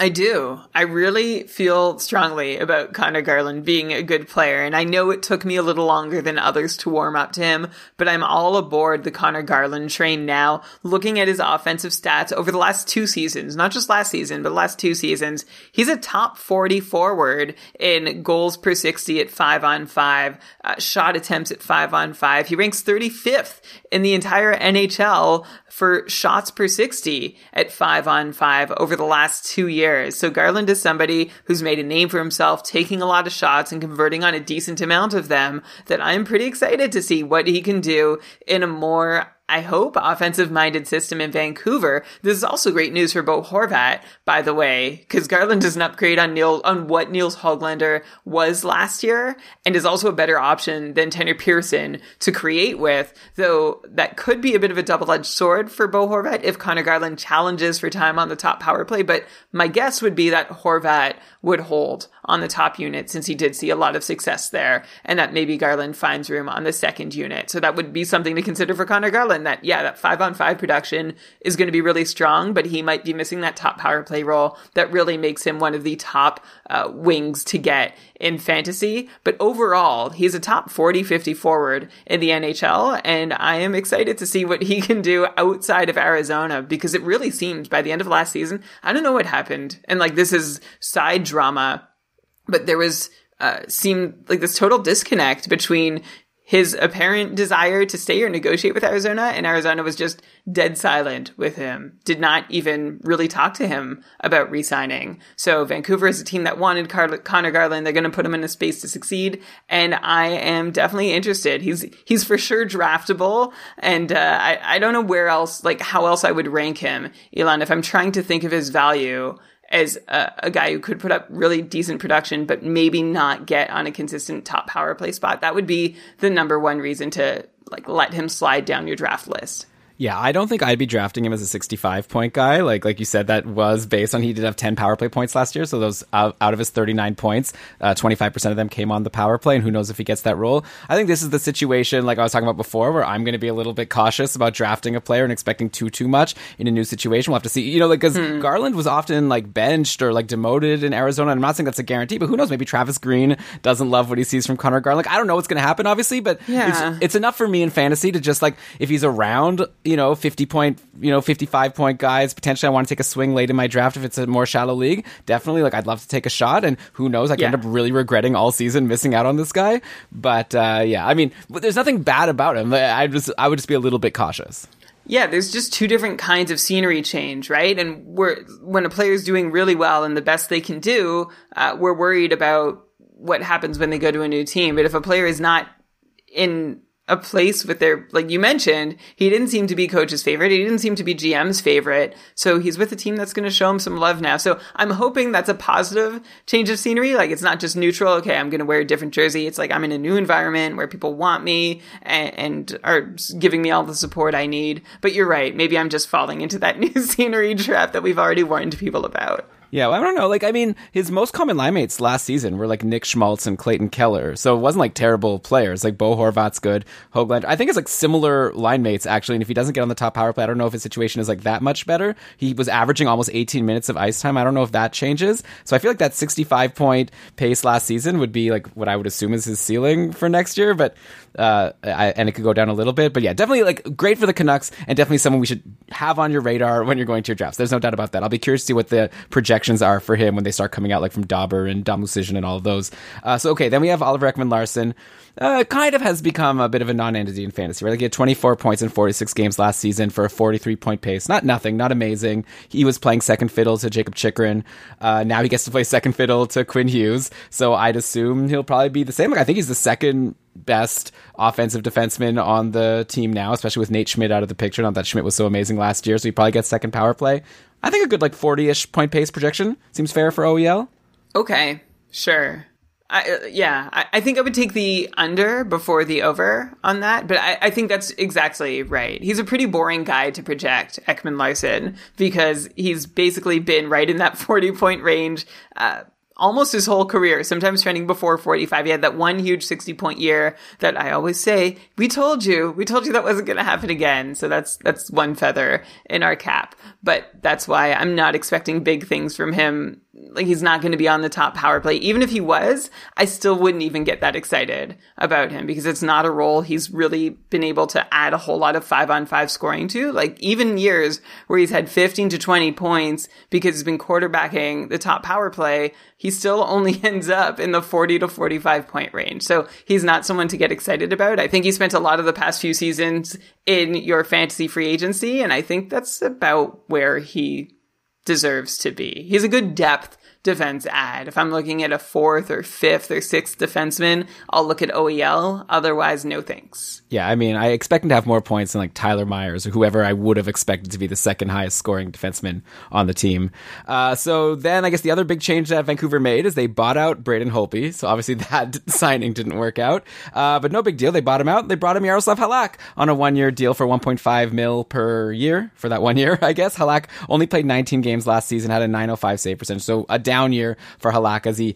I do. I really feel strongly about Conor Garland being a good player, and I know it took me a little longer than others to warm up to him, but I'm all aboard the Conor Garland train now. Looking at his offensive stats over the last two seasons, not just last season, but last two seasons, he's a top 40 forward in goals per 60 at 5 on 5, uh, shot attempts at 5 on 5. He ranks 35th in the entire NHL for shots per 60 at 5 on 5 over the last two years. So Garland is somebody who's made a name for himself, taking a lot of shots and converting on a decent amount of them that I'm pretty excited to see what he can do in a more I hope, offensive minded system in Vancouver. This is also great news for Bo Horvat, by the way, because Garland is an upgrade on Neil, on what Nils Hoglander was last year and is also a better option than Tanner Pearson to create with, though that could be a bit of a double edged sword for Bo Horvat if Conor Garland challenges for time on the top power play. But my guess would be that Horvat would hold on the top unit since he did see a lot of success there and that maybe Garland finds room on the second unit. So that would be something to consider for Conor Garland that, yeah, that five on five production is going to be really strong, but he might be missing that top power play role that really makes him one of the top uh, wings to get in fantasy. But overall, he's a top 40, 50 forward in the NHL. And I am excited to see what he can do outside of Arizona because it really seemed by the end of last season, I don't know what happened. And like, this is side drama, but there was, uh, seemed like this total disconnect between his apparent desire to stay or negotiate with Arizona, and Arizona was just dead silent with him, did not even really talk to him about re signing. So Vancouver is a team that wanted Car- Conor Garland. They're going to put him in a space to succeed, and I am definitely interested. He's he's for sure draftable, and uh, I, I don't know where else, like how else I would rank him, Elon, if I'm trying to think of his value as a, a, guy who could put up really decent production, but maybe not get on a consistent top power play spot. That would be the number one reason to like let him slide down your draft list. Yeah, I don't think I'd be drafting him as a 65 point guy. Like like you said, that was based on he did have 10 power play points last year. So those out, out of his 39 points, uh, 25% of them came on the power play, and who knows if he gets that role. I think this is the situation, like I was talking about before, where I'm going to be a little bit cautious about drafting a player and expecting too too much in a new situation. We'll have to see. You know, like because hmm. Garland was often like benched or like demoted in Arizona. I'm not saying that's a guarantee, but who knows? Maybe Travis Green doesn't love what he sees from Conor Garland. Like, I don't know what's going to happen, obviously, but yeah. it's, it's enough for me in fantasy to just like if he's around, you know, 50 point you know, 55 point guys. Potentially, I want to take a swing late in my draft if it's a more shallow league. Definitely, like, I'd love to take a shot. And who knows, I could yeah. end up really regretting all season missing out on this guy. But uh, yeah, I mean, there's nothing bad about him. I just, I would just be a little bit cautious. Yeah, there's just two different kinds of scenery change, right? And we're when a player is doing really well and the best they can do, uh, we're worried about what happens when they go to a new team. But if a player is not in a place with their, like you mentioned, he didn't seem to be coach's favorite. He didn't seem to be GM's favorite. So he's with a team that's going to show him some love now. So I'm hoping that's a positive change of scenery. Like it's not just neutral. Okay, I'm going to wear a different jersey. It's like I'm in a new environment where people want me and, and are giving me all the support I need. But you're right. Maybe I'm just falling into that new scenery trap that we've already warned people about. Yeah, well, I don't know. Like, I mean, his most common line mates last season were like Nick Schmaltz and Clayton Keller. So it wasn't like terrible players. Like Bo Horvat's good. Hoglander. I think it's like similar line mates actually. And if he doesn't get on the top power play, I don't know if his situation is like that much better. He was averaging almost 18 minutes of ice time. I don't know if that changes. So I feel like that 65 point pace last season would be like what I would assume is his ceiling for next year. But uh, I, and it could go down a little bit. But yeah, definitely like great for the Canucks and definitely someone we should have on your radar when you're going to your drafts. There's no doubt about that. I'll be curious to see what the projections are for him when they start coming out, like from Dobber and Dom and all of those. Uh, so okay, then we have Oliver Ekman-Larsson. Uh, kind of has become a bit of a non-entity in fantasy. Right, like he had 24 points in 46 games last season for a 43 point pace. Not nothing, not amazing. He was playing second fiddle to Jakob Chychrun. Uh, now he gets to play second fiddle to Quinn Hughes. So I'd assume he'll probably be the same. Like I think he's the second best offensive defenseman on the team now, especially with Nate Schmidt out of the picture. Not that Schmidt was so amazing last year, so he probably gets second power play. I think a good like 40-ish point pace projection seems fair for OEL. Okay, sure. I, uh, yeah, I, I, think I would take the under before the over on that, but I, I, think that's exactly right. He's a pretty boring guy to project, Ekman-Larsson, because he's basically been right in that 40 point range. Uh, almost his whole career, sometimes trending before 45. He had that one huge 60 point year that I always say, we told you, we told you that wasn't going to happen again. So that's, that's one feather in our cap. But that's why I'm not expecting big things from him like he's not going to be on the top power play. Even if he was, I still wouldn't even get that excited about him because it's not a role he's really been able to add a whole lot of five on five scoring to. Like even years where he's had 15 to 20 points because he's been quarterbacking the top power play, he still only ends up in the 40 to 45 point range. So he's not someone to get excited about. I think he spent a lot of the past few seasons in your fantasy free agency. And I think that's about where he deserves to be. He's a good depth defense ad. If I'm looking at a fourth or fifth or sixth defenseman, I'll look at OEL. Otherwise, no thanks. Yeah, I mean, I expect him to have more points than like Tyler Myers or whoever I would have expected to be the second highest scoring defenseman on the team. Uh, so then I guess the other big change that Vancouver made is they bought out Braden Holtby. So obviously that signing didn't work out. Uh, but no big deal. They bought him out. They brought him Yaroslav Halak on a one year deal for 1.5 mil per year for that one year, I guess. Halak only played 19 games last season, had a 905 save percentage. So a down year for Halak as he-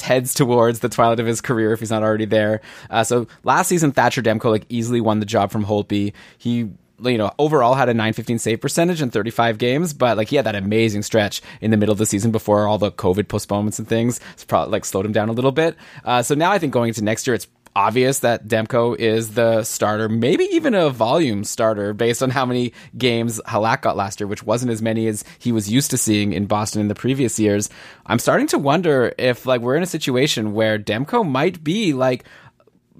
heads towards the twilight of his career if he's not already there. Uh, so last season, Thatcher Demko like easily won the job from Holtby. He you know, overall had a 915 save percentage in 35 games, but like he had that amazing stretch in the middle of the season before all the COVID postponements and things. It's probably like slowed him down a little bit. Uh, so now I think going into next year, it's obvious that Demko is the starter, maybe even a volume starter based on how many games Halak got last year, which wasn't as many as he was used to seeing in Boston in the previous years. I'm starting to wonder if like we're in a situation where Demko might be like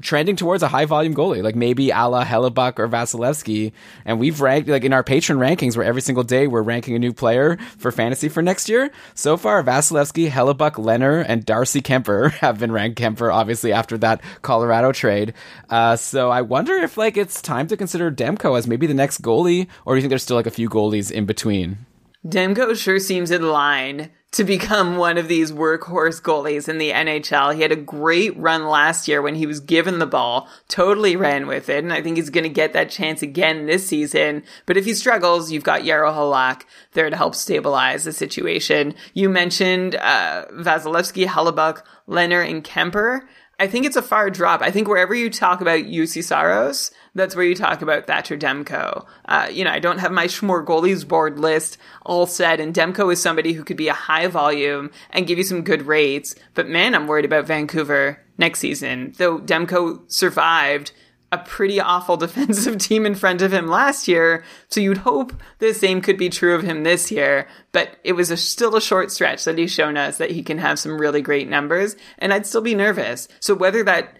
trending towards a high volume goalie, like maybe a la Hellebuyck or Vasilevsky. And we've ranked, like in our patron rankings, where every single day we're ranking a new player for fantasy for next year. So far, Vasilevsky, Hellebuyck, Lehner, and Darcy Kuemper have been ranked Kuemper, obviously, after that Colorado trade. Uh, so I wonder if like it's time to consider Demko as maybe the next goalie, or do you think there's still like a few goalies in between? Demko sure seems in line to become one of these workhorse goalies in the NHL. He had a great run last year when he was given the ball, totally ran with it, and I think he's going to get that chance again this season. But if he struggles, you've got Jaro Halak there to help stabilize the situation. You mentioned uh, Vasilevsky, Hellebuyck, Lehner, and Kuemper. I think it's a far drop. I think wherever you talk about Juuse Saros, that's where you talk about Thatcher Demko. Uh, you know, I don't have my Schmore goalies board list all set, and Demko is somebody who could be a high volume and give you some good rates. But man, I'm worried about Vancouver next season. Though Demko survived a pretty awful defensive team in front of him last year, so you'd hope the same could be true of him this year. But it was a, still a short stretch that he's shown us that he can have some really great numbers, and I'd still be nervous. So whether that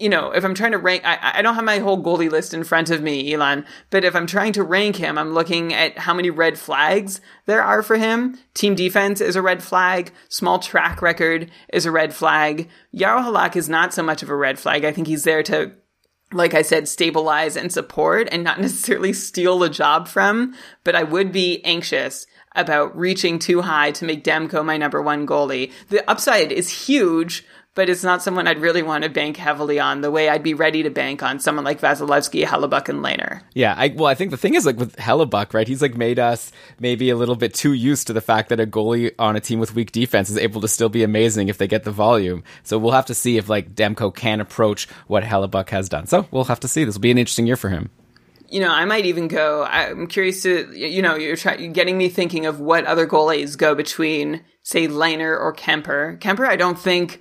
you know, if I'm trying to rank, I, I don't have my whole goalie list in front of me, Elon, but if I'm trying to rank him, I'm looking at how many red flags there are for him. Team defense is a red flag. Small track record is a red flag. Jaro Halak is not so much of a red flag. I think he's there to like I said, stabilize and support and not necessarily steal a job from, but I would be anxious about reaching too high to make Demko my number one goalie. The upside is huge, but it's not someone I'd really want to bank heavily on the way I'd be ready to bank on someone like Vasilevsky, Hellebuyck, and Lehner. Yeah, I, well, I think the thing is like with Hellebuyck, right? He's like made us maybe a little bit too used to the fact that a goalie on a team with weak defense is able to still be amazing if they get the volume. So we'll have to see if like Demko can approach what Hellebuyck has done. So we'll have to see. This will be an interesting year for him you know, I might even go. I'm curious to, you know, you're, try, you're getting me thinking of what other goalies go between, say, Lehner or Kuemper. Kuemper, I don't think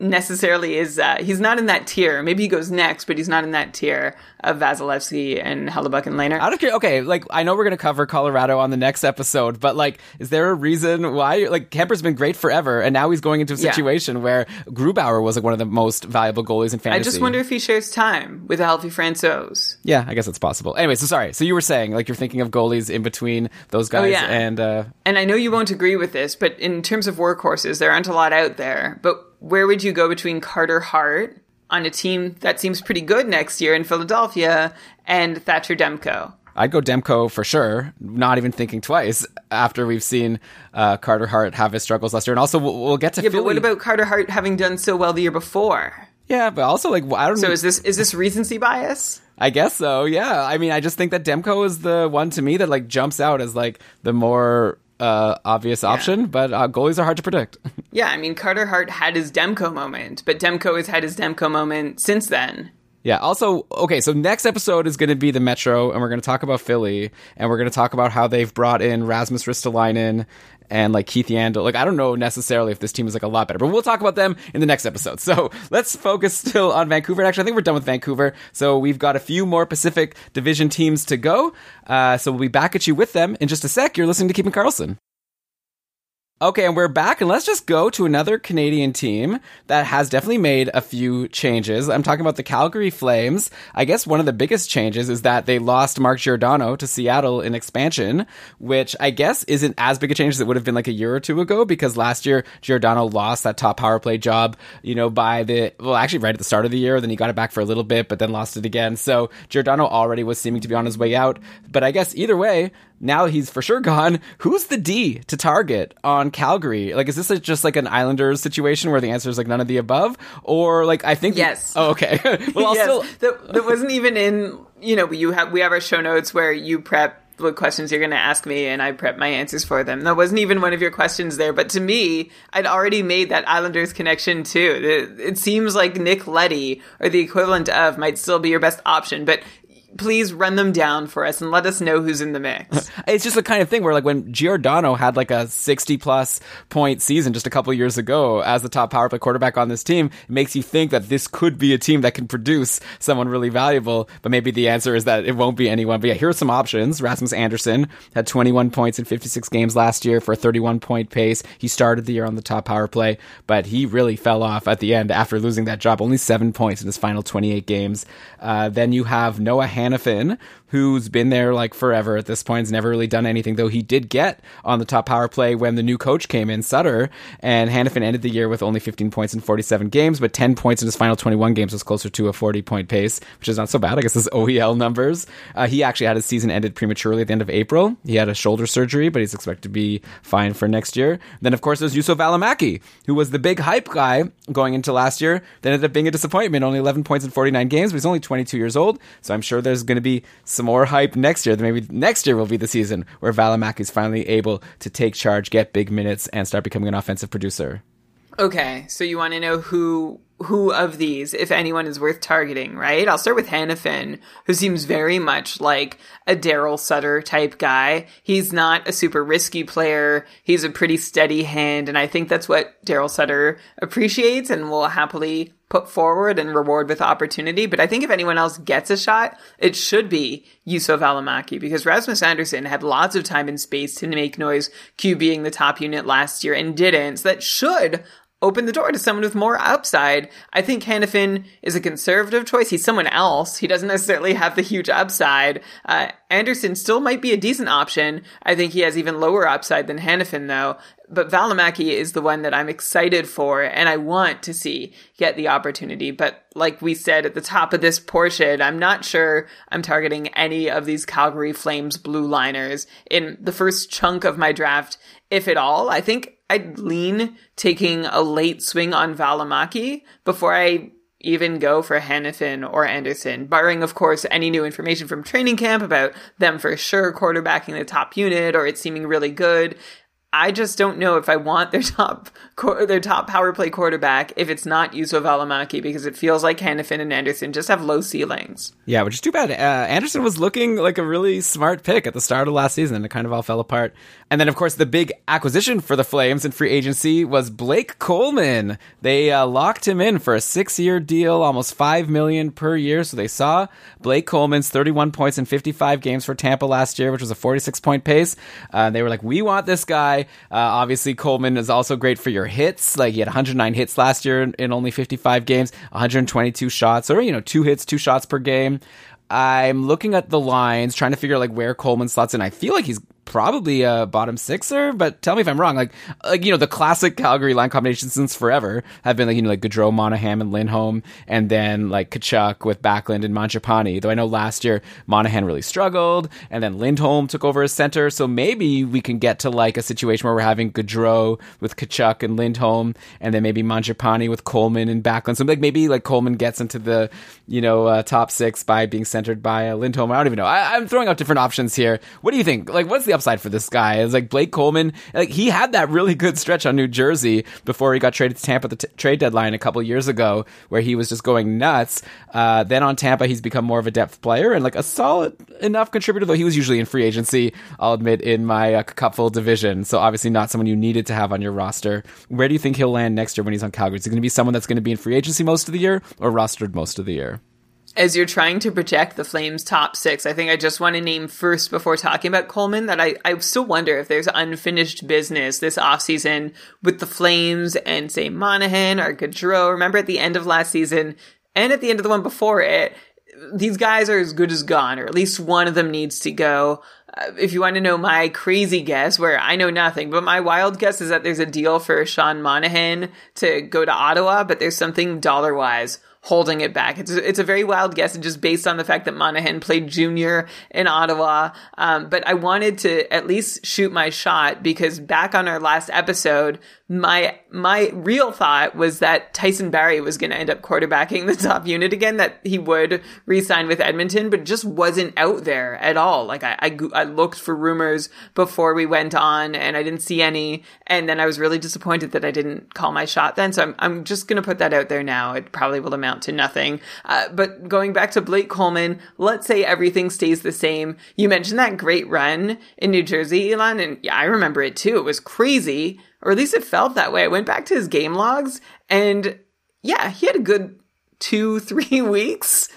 necessarily is uh, he's not in that tier. Maybe he goes next, but he's not in that tier of Vasilevsky and Hellebuyck and Lehner. Out of okay, like I know we're gonna cover Colorado on the next episode, but like, is there a reason why? Like Kuemper's been great forever, and now he's going into a situation yeah. where Grubauer was like one of the most valuable goalies in fantasy. I just wonder if he shares time with a healthy Francouz. Yeah, I guess it's possible. Anyway, so sorry. So you were saying like you're thinking of goalies in between those guys, oh, yeah. and uh, and I know you won't agree with this, but in terms of workhorses, there aren't a lot out there, but where would you go between Carter Hart on a team that seems pretty good next year in Philadelphia and Thatcher Demko? I'd go Demko for sure, not even thinking twice after we've seen uh, Carter Hart have his struggles last year. And also, we'll, we'll get to yeah, Philly. but what about Carter Hart having done so well the year before? Yeah, but also like I don't. Know. So is this is this recency bias? I guess so. Yeah. I mean, I just think that Demko is the one to me that like jumps out as like the more uh, obvious yeah. option, but uh, goalies are hard to predict. yeah, I mean Carter Hart had his Demko moment, but Demko has had his Demko moment since then. Yeah. Also, okay. So next episode is going to be the Metro, and we're going to talk about Philly, and we're going to talk about how they've brought in Rasmus Ristolainen and like Keith Yandle. Like, I don't know necessarily if this team is like a lot better, but we'll talk about them in the next episode. So let's focus still on Vancouver. Actually, I think we're done with Vancouver. So we've got a few more Pacific Division teams to go. Uh, so we'll be back at you with them in just a sec. You're listening to Keeping Karlsson. Okay, and we're back, and let's just go to another Canadian team that has definitely made a few changes. I'm talking about the Calgary Flames. I guess one of the biggest changes is that they lost Mark Giordano to Seattle in expansion, which I guess isn't as big a change as it would have been like a year or two ago, because last year Giordano lost that top power play job, you know, by the, well, actually right at the start of the year, then he got it back for a little bit, but then lost it again. So Giordano already was seeming to be on his way out. But I guess either way, now he's for sure gone. Who's the D to target on Calgary? Like, is this a, just like an Islanders situation where the answer is like none of the above, or like I think yes. oh, okay. well, I'll yes. still that, that wasn't even in. You know, you have we have our show notes where you prep what questions you're going to ask me and I prep my answers for them. That wasn't even one of your questions there, but to me, I'd already made that Islanders connection too. It, it seems like Nick Leddy or the equivalent of might still be your best option, but please run them down for us and let us know who's in the mix. it's just the kind of thing where like when Giordano had like a 60 plus point season just a couple years ago as the top power play quarterback on this team, it makes you think that this could be a team that can produce someone really valuable. But maybe the answer is that it won't be anyone. But yeah, here are some options. Rasmus Andersson had 21 points in 56 games last year for a 31 point pace. He started the year on the top power play, but he really fell off at the end after losing that job. Only seven points in his final 28 games. Uh, then you have Noah Hanifin, who's been there like forever at this point, has never really done anything, though he did get on the top power play when the new coach came in, Sutter, and Hanifin ended the year with only 15 points in 47 games, but 10 points in his final 21 games was closer to a 40 point pace, which is not so bad. I guess his OEL numbers. Uh, he actually had his season ended prematurely at the end of April. He had a shoulder surgery, but he's expected to be fine for next year. Then, of course, there's Juuso Valimaki, who was the big hype guy going into last year, then ended up being a disappointment. Only 11 points in 49 games, but he's only 22 years old. So I'm sure there's going to be some more hype next year. Maybe next year will be the season where Valimaki is finally able to take charge, get big minutes, and start becoming an offensive producer. Okay, so you want to know who who of these, if anyone, is worth targeting, right? I'll start with Hanifin, who seems very much like a Daryl Sutter type guy. He's not a super risky player. He's a pretty steady hand, and I think that's what Daryl Sutter appreciates and will happily put forward and reward with opportunity. But I think if anyone else gets a shot, it should be Juuso Valimaki because Rasmus Andersson had lots of time and space to make noise QBing the top unit last year and didn't. So that should open the door to someone with more upside. I think Hanifin is a conservative choice. He's someone else. He doesn't necessarily have the huge upside. Uh, Andersson still might be a decent option. I think he has even lower upside than Hanifin though. But Valimaki is the one that I'm excited for and I want to see get the opportunity. But like we said at the top of this portion, I'm not sure I'm targeting any of these Calgary Flames blue liners in the first chunk of my draft, if at all. I think I'd lean taking a late swing on Valimaki before I even go for Hanifin or Andersson, barring, of course, any new information from training camp about them for sure quarterbacking the top unit or it seeming really good. I just don't know if I want their top their top power play quarterback if it's not Juuso Valimaki because it feels like Hanifin and Andersson just have low ceilings. Yeah, which is too bad. Uh, Andersson was looking like a really smart pick at the start of last season, and it kind of all fell apart. And then, of course, the big acquisition for the Flames in free agency was Blake Coleman. They uh, locked him in for a six-year deal, almost five million per year. So they saw Blake Coleman's 31 points in 55 games for Tampa last year, which was a 46-point pace. Uh, they were like, "We want this guy." Uh, obviously, Coleman is also great for your hits. Like he had 109 hits last year in, only 55 games, 122 shots, or you know, two hits, two shots per game. I'm looking at the lines, trying to figure out like where Coleman slots in. I feel like he's probably a bottom sixer, but tell me if I'm wrong. Like, like you know, the classic Calgary line combinations since forever have been like you know like Gaudreau, Monahan, and Lindholm, and then like Tkachuk with Backlund and Mangiapane. Though I know last year Monahan really struggled, and then Lindholm took over as center. So maybe we can get to like a situation where we're having Gaudreau with Tkachuk and Lindholm, and then maybe Mangiapane with Coleman and Backlund. So like maybe like Coleman gets into the you know uh, top six by being centered by uh, Lindholm. I don't even know. I, I'm throwing out different options here. What do you think? Like, what's the upside for this guy. It's like Blake Coleman, like he had that really good stretch on New Jersey before he got traded to Tampa at the t- trade deadline a couple years ago, where he was just going nuts. Uh, then on Tampa, he's become more of a depth player and like a solid enough contributor, though he was usually in free agency. I'll admit in my uh, cupful division, so obviously not someone you needed to have on your roster. Where do you think he'll land next year when he's on Calgary? Is he going to be someone that's going to be in free agency most of the year or rostered most of the year? As you're trying to project the Flames top six, I think I just want to name first before talking about Coleman that I, I still wonder if there's unfinished business this offseason with the Flames and say Monahan or Gaudreau. Remember at the end of last season and at the end of the one before it, these guys are as good as gone, or at least one of them needs to go. Uh, if you want to know my crazy guess, where I know nothing, but my wild guess is that there's a deal for Sean Monahan to go to Ottawa, but there's something dollar wise holding it back. It's a, it's a very wild guess, just based on the fact that Monahan played junior in Ottawa. Um, but I wanted to at least shoot my shot because back on our last episode, my my real thought was that Tyson Barrie was going to end up quarterbacking the top unit again. That he would re-sign with Edmonton, but just wasn't out there at all. Like I, I, I looked for rumors before we went on and I didn't see any. And then I was really disappointed that I didn't call my shot then. So I'm, I'm just going to put that out there now. It probably will amount to nothing. Uh, but going back to Blake Coleman, let's say everything stays the same. You mentioned that great run in New Jersey, Elon. And yeah, I remember it too. It was crazy, or at least it felt that way. I went back to his game logs and yeah, he had a good two, three weeks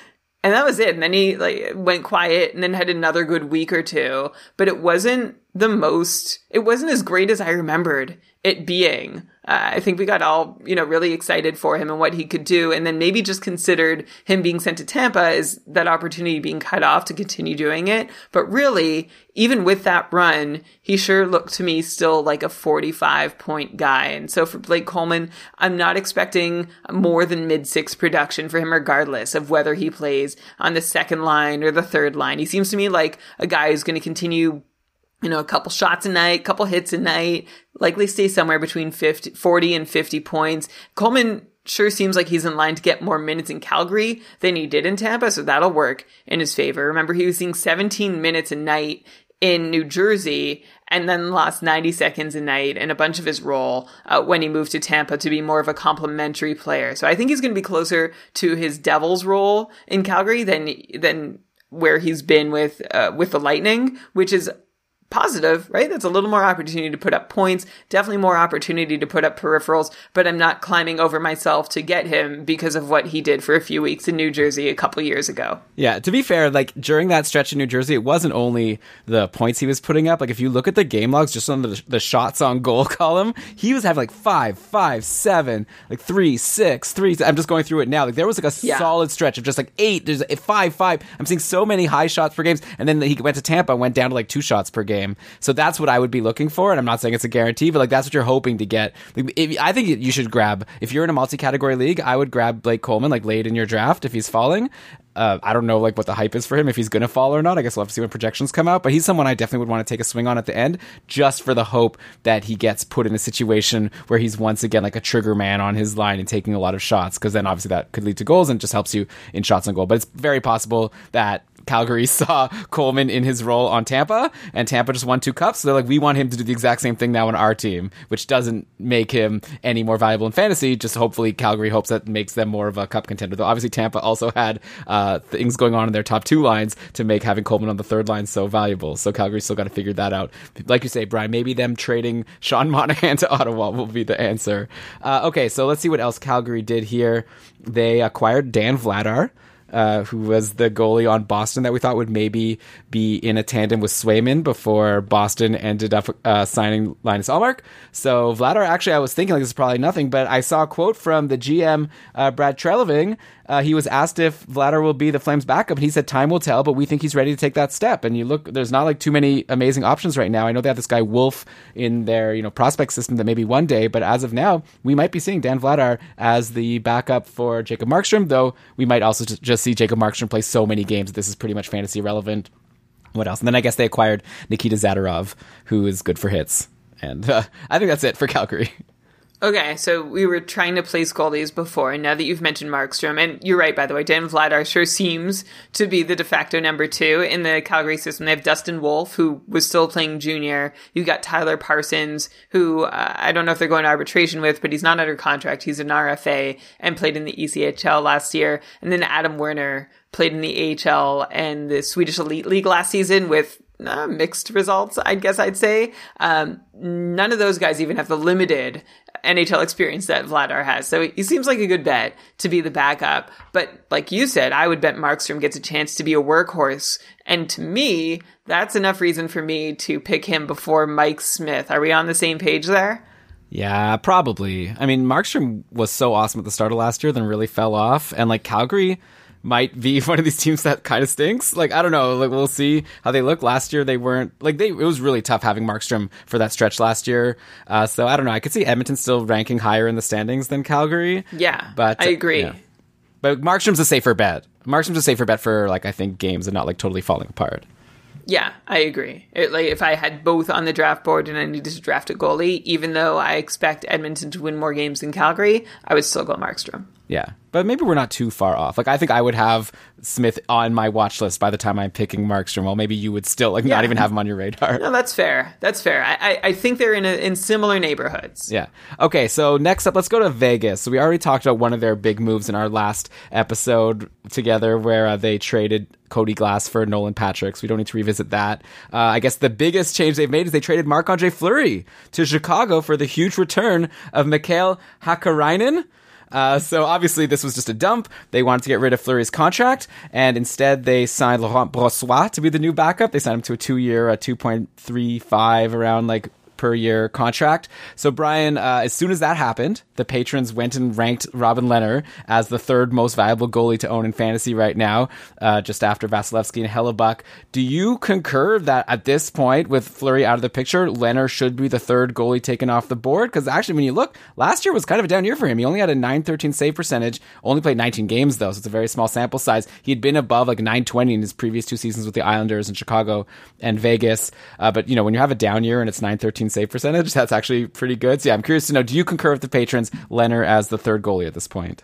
and that was it. And then he like went quiet and then had another good week or two, but it wasn't the most, it wasn't as great as I remembered it being. Uh, I think we got all, you know, really excited for him and what he could do. And then maybe just considered him being sent to Tampa as that opportunity being cut off to continue doing it. But really, even with that run, he sure looked to me still like a 45 point guy. And so for Blake Coleman, I'm not expecting more than mid six production for him, regardless of whether he plays on the second line or the third line. He seems to me like a guy who's going to continue you know, a couple shots a night, couple hits a night, likely stay somewhere between 50, 40 and 50 points. Coleman sure seems like he's in line to get more minutes in Calgary than he did in Tampa, so that'll work in his favor. Remember, he was seeing 17 minutes a night in New Jersey and then lost 90 seconds a night and a bunch of his role uh, when he moved to Tampa to be more of a complementary player. So I think he's going to be closer to his Devils role in Calgary than than where he's been with uh, with the Lightning, which is positive, right? That's a little more opportunity to put up points, definitely more opportunity to put up peripherals, but I'm not climbing over myself to get him because of what he did for a few weeks in New Jersey a couple years ago. Yeah, to be fair, like during that stretch in New Jersey, it wasn't only the points he was putting up. Like if you look at the game logs just on the, the shots on goal column, he was having like five, five, seven, like three, six, three. I'm just going through it now. Like there was like a yeah. solid stretch of just like eight, there's eh, a five, five. I'm seeing so many high shots per games. And then he went to Tampa, went down to like two shots per game game. So that's what I would be looking for. And I'm not saying it's a guarantee, but like that's what you're hoping to get. If, I think you should grab, if you're in a multi category league, I would grab Blake Coleman like late in your draft if he's falling. Uh, I don't know like what the hype is for him if he's to fall or not. I guess we'll have to see when projections come out. But he's someone I definitely would want to take a swing on at the end, just for the hope that he gets put in a situation where he's once again like a trigger man on his line and taking a lot of shots, because then obviously that could lead to goals and just helps you in shots on goal. But it's very possible that Calgary saw Coleman in his role on Tampa, and Tampa just won two cups. So they're like, we want him to do the exact same thing now on our team, which doesn't make him any more valuable in fantasy. Just hopefully Calgary hopes that makes them more of a cup contender. Though obviously Tampa also had uh, things going on in their top two lines to make having Coleman on the third line so valuable. So Calgary still got to figure that out. Like you say, Brian, maybe them trading Sean Monahan to Ottawa will be the answer. Uh, okay, so let's see what else Calgary did here. They acquired Dan Vladar uh, who was the goalie on Boston that we thought would maybe be in a tandem with Swayman before Boston ended up uh, signing Linus Ullmark. So Vladar, actually, I was thinking like this is probably nothing, but I saw a quote from the GM uh, Brad Treliving uh, he was asked if Vladar will be the Flames' backup, and he said time will tell, but we think he's ready to take that step. And you look, there's not like too many amazing options right now. I know they have this guy Wolf in their you know prospect system that maybe one day, but as of now, we might be seeing Dan Vladar as the backup for Jacob Markstrom, though we might also just see Jacob Markstrom play so many games this is pretty much fantasy relevant. What else? And then I guess they acquired Nikita Zadorov, who is good for hits. And uh, I think that's it for Calgary. Okay, so we were trying to place goalies before, and now that you've mentioned Markstrom, and you're right, by the way, Dan Vladar sure seems to be the de facto number two in the Calgary system. They have Dustin Wolf, who was still playing junior. You've got Tyler Parsons, who uh, I don't know if they're going to arbitration with, but he's not under contract. He's an RFA and played in the ECHL last year. And then Adam Werner played in the AHL and the Swedish Elite League last season with uh, mixed results, I guess I'd say. Um, none of those guys even have the limited NHL experience that Vladar has. So he seems like a good bet to be the backup. But like you said, I would bet Markstrom gets a chance to be a workhorse. And to me, that's enough reason for me to pick him before Mike Smith. Are we on the same page there? Yeah, probably. I mean, Markstrom was so awesome at the start of last year, then really fell off. And like Calgary, might be one of these teams that kind of stinks. Like I don't know. Like we'll see how they look. Last year they weren't like they. It was really tough having Markstrom for that stretch last year. Uh, so I don't know. I could see Edmonton still ranking higher in the standings than Calgary. Yeah, but I agree. Yeah. But Markstrom's a safer bet. Markstrom's a safer bet for like I think games and not like totally falling apart. Yeah, I agree. It, like if I had both on the draft board and I needed to draft a goalie, even though I expect Edmonton to win more games than Calgary, I would still go Markstrom. Yeah, but maybe we're not too far off. Like I think I would have Smith on my watch list by the time I'm picking Markstrom. Well, maybe you would still like not even have him on your radar. No, that's fair. That's fair. I, I, I think they're in a, in similar neighborhoods. Yeah. Okay, so next up, let's go to Vegas. So we already talked about one of their big moves in our last episode together, where uh, they traded Cody Glass for Nolan Patrick. So we don't need to revisit that. Uh, I guess the biggest change they've made is they traded Marc Andre Fleury to Chicago for the huge return of Mikael Hakkarainen. Uh, so obviously this was just a dump. They wanted to get rid of Fleury's contract, and instead they signed Laurent Brossoit to be the new backup. They signed him to a two-year, a two point three five around like per year contract. So Brian, uh, as soon as that happened, the patrons went and ranked Robin Lehner as the third most valuable goalie to own in fantasy right now, uh, just after Vasilevsky and Hellebuyck. Do you concur that at this point, with Fleury out of the picture, Lehner should be the third goalie taken off the board? Because actually, when you look, last year was kind of a down year for him. He only had a 913 save percentage, only played 19 games though, so it's a very small sample size. He'd been above like 920 in his previous two seasons with the Islanders in Chicago and Vegas. Uh, but you know, when you have a down year and it's 913 save percentage, that's actually pretty good. So yeah, I'm curious to know, do you concur with the patrons, Leonard as the third goalie at this point?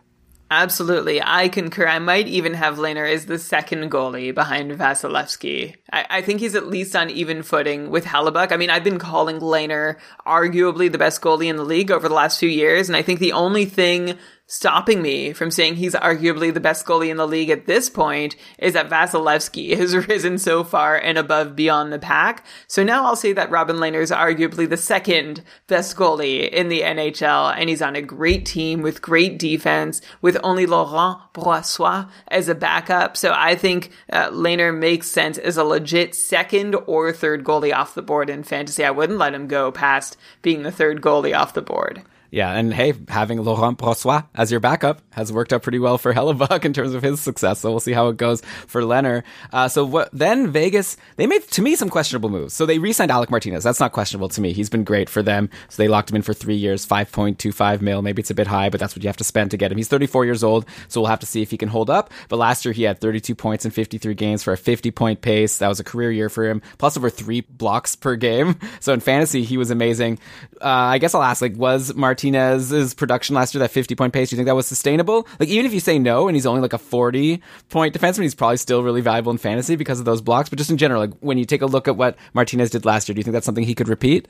Absolutely. I concur. I might even have Lehner as the second goalie behind Vasilevsky. I, I think he's at least on even footing with Hellebuyck. I mean, I've been calling Lehner arguably the best goalie in the league over the last few years, and I think the only thing stopping me from saying he's arguably the best goalie in the league at this point is that Vasilevsky has risen so far and above beyond the pack. So now I'll say that Robin Lehner is arguably the second best goalie in the NHL, and he's on a great team with great defense, with only Laurent Brossoit as a backup. So I think uh, Lehner makes sense as a legit second or third goalie off the board in fantasy. I wouldn't let him go past being the third goalie off the board. Yeah, and hey, having Laurent Brossoit as your backup has worked out pretty well for Hellebuyck in terms of his success. So we'll see how it goes for Leonard. Uh, so what? Then Vegas, they made to me some questionable moves. So they re-signed Alec Martinez. That's not questionable to me. He's been great for them. So they locked him in for three years, five point two five mil. Maybe it's a bit high, but that's what you have to spend to get him. He's thirty four years old, so we'll have to see if he can hold up. But last year he had thirty two points in fifty three games for a fifty point pace. That was a career year for him, plus over three blocks per game. So in fantasy, he was amazing. Uh, I guess I'll ask, like, was Martinez's production last year that 50 point pace? Do you think that was sustainable? Like, even if you say no and he's only like a 40 point defenseman, he's probably still really valuable in fantasy because of those blocks. But just in general, like, when you take a look at what Martinez did last year, do you think that's something he could repeat?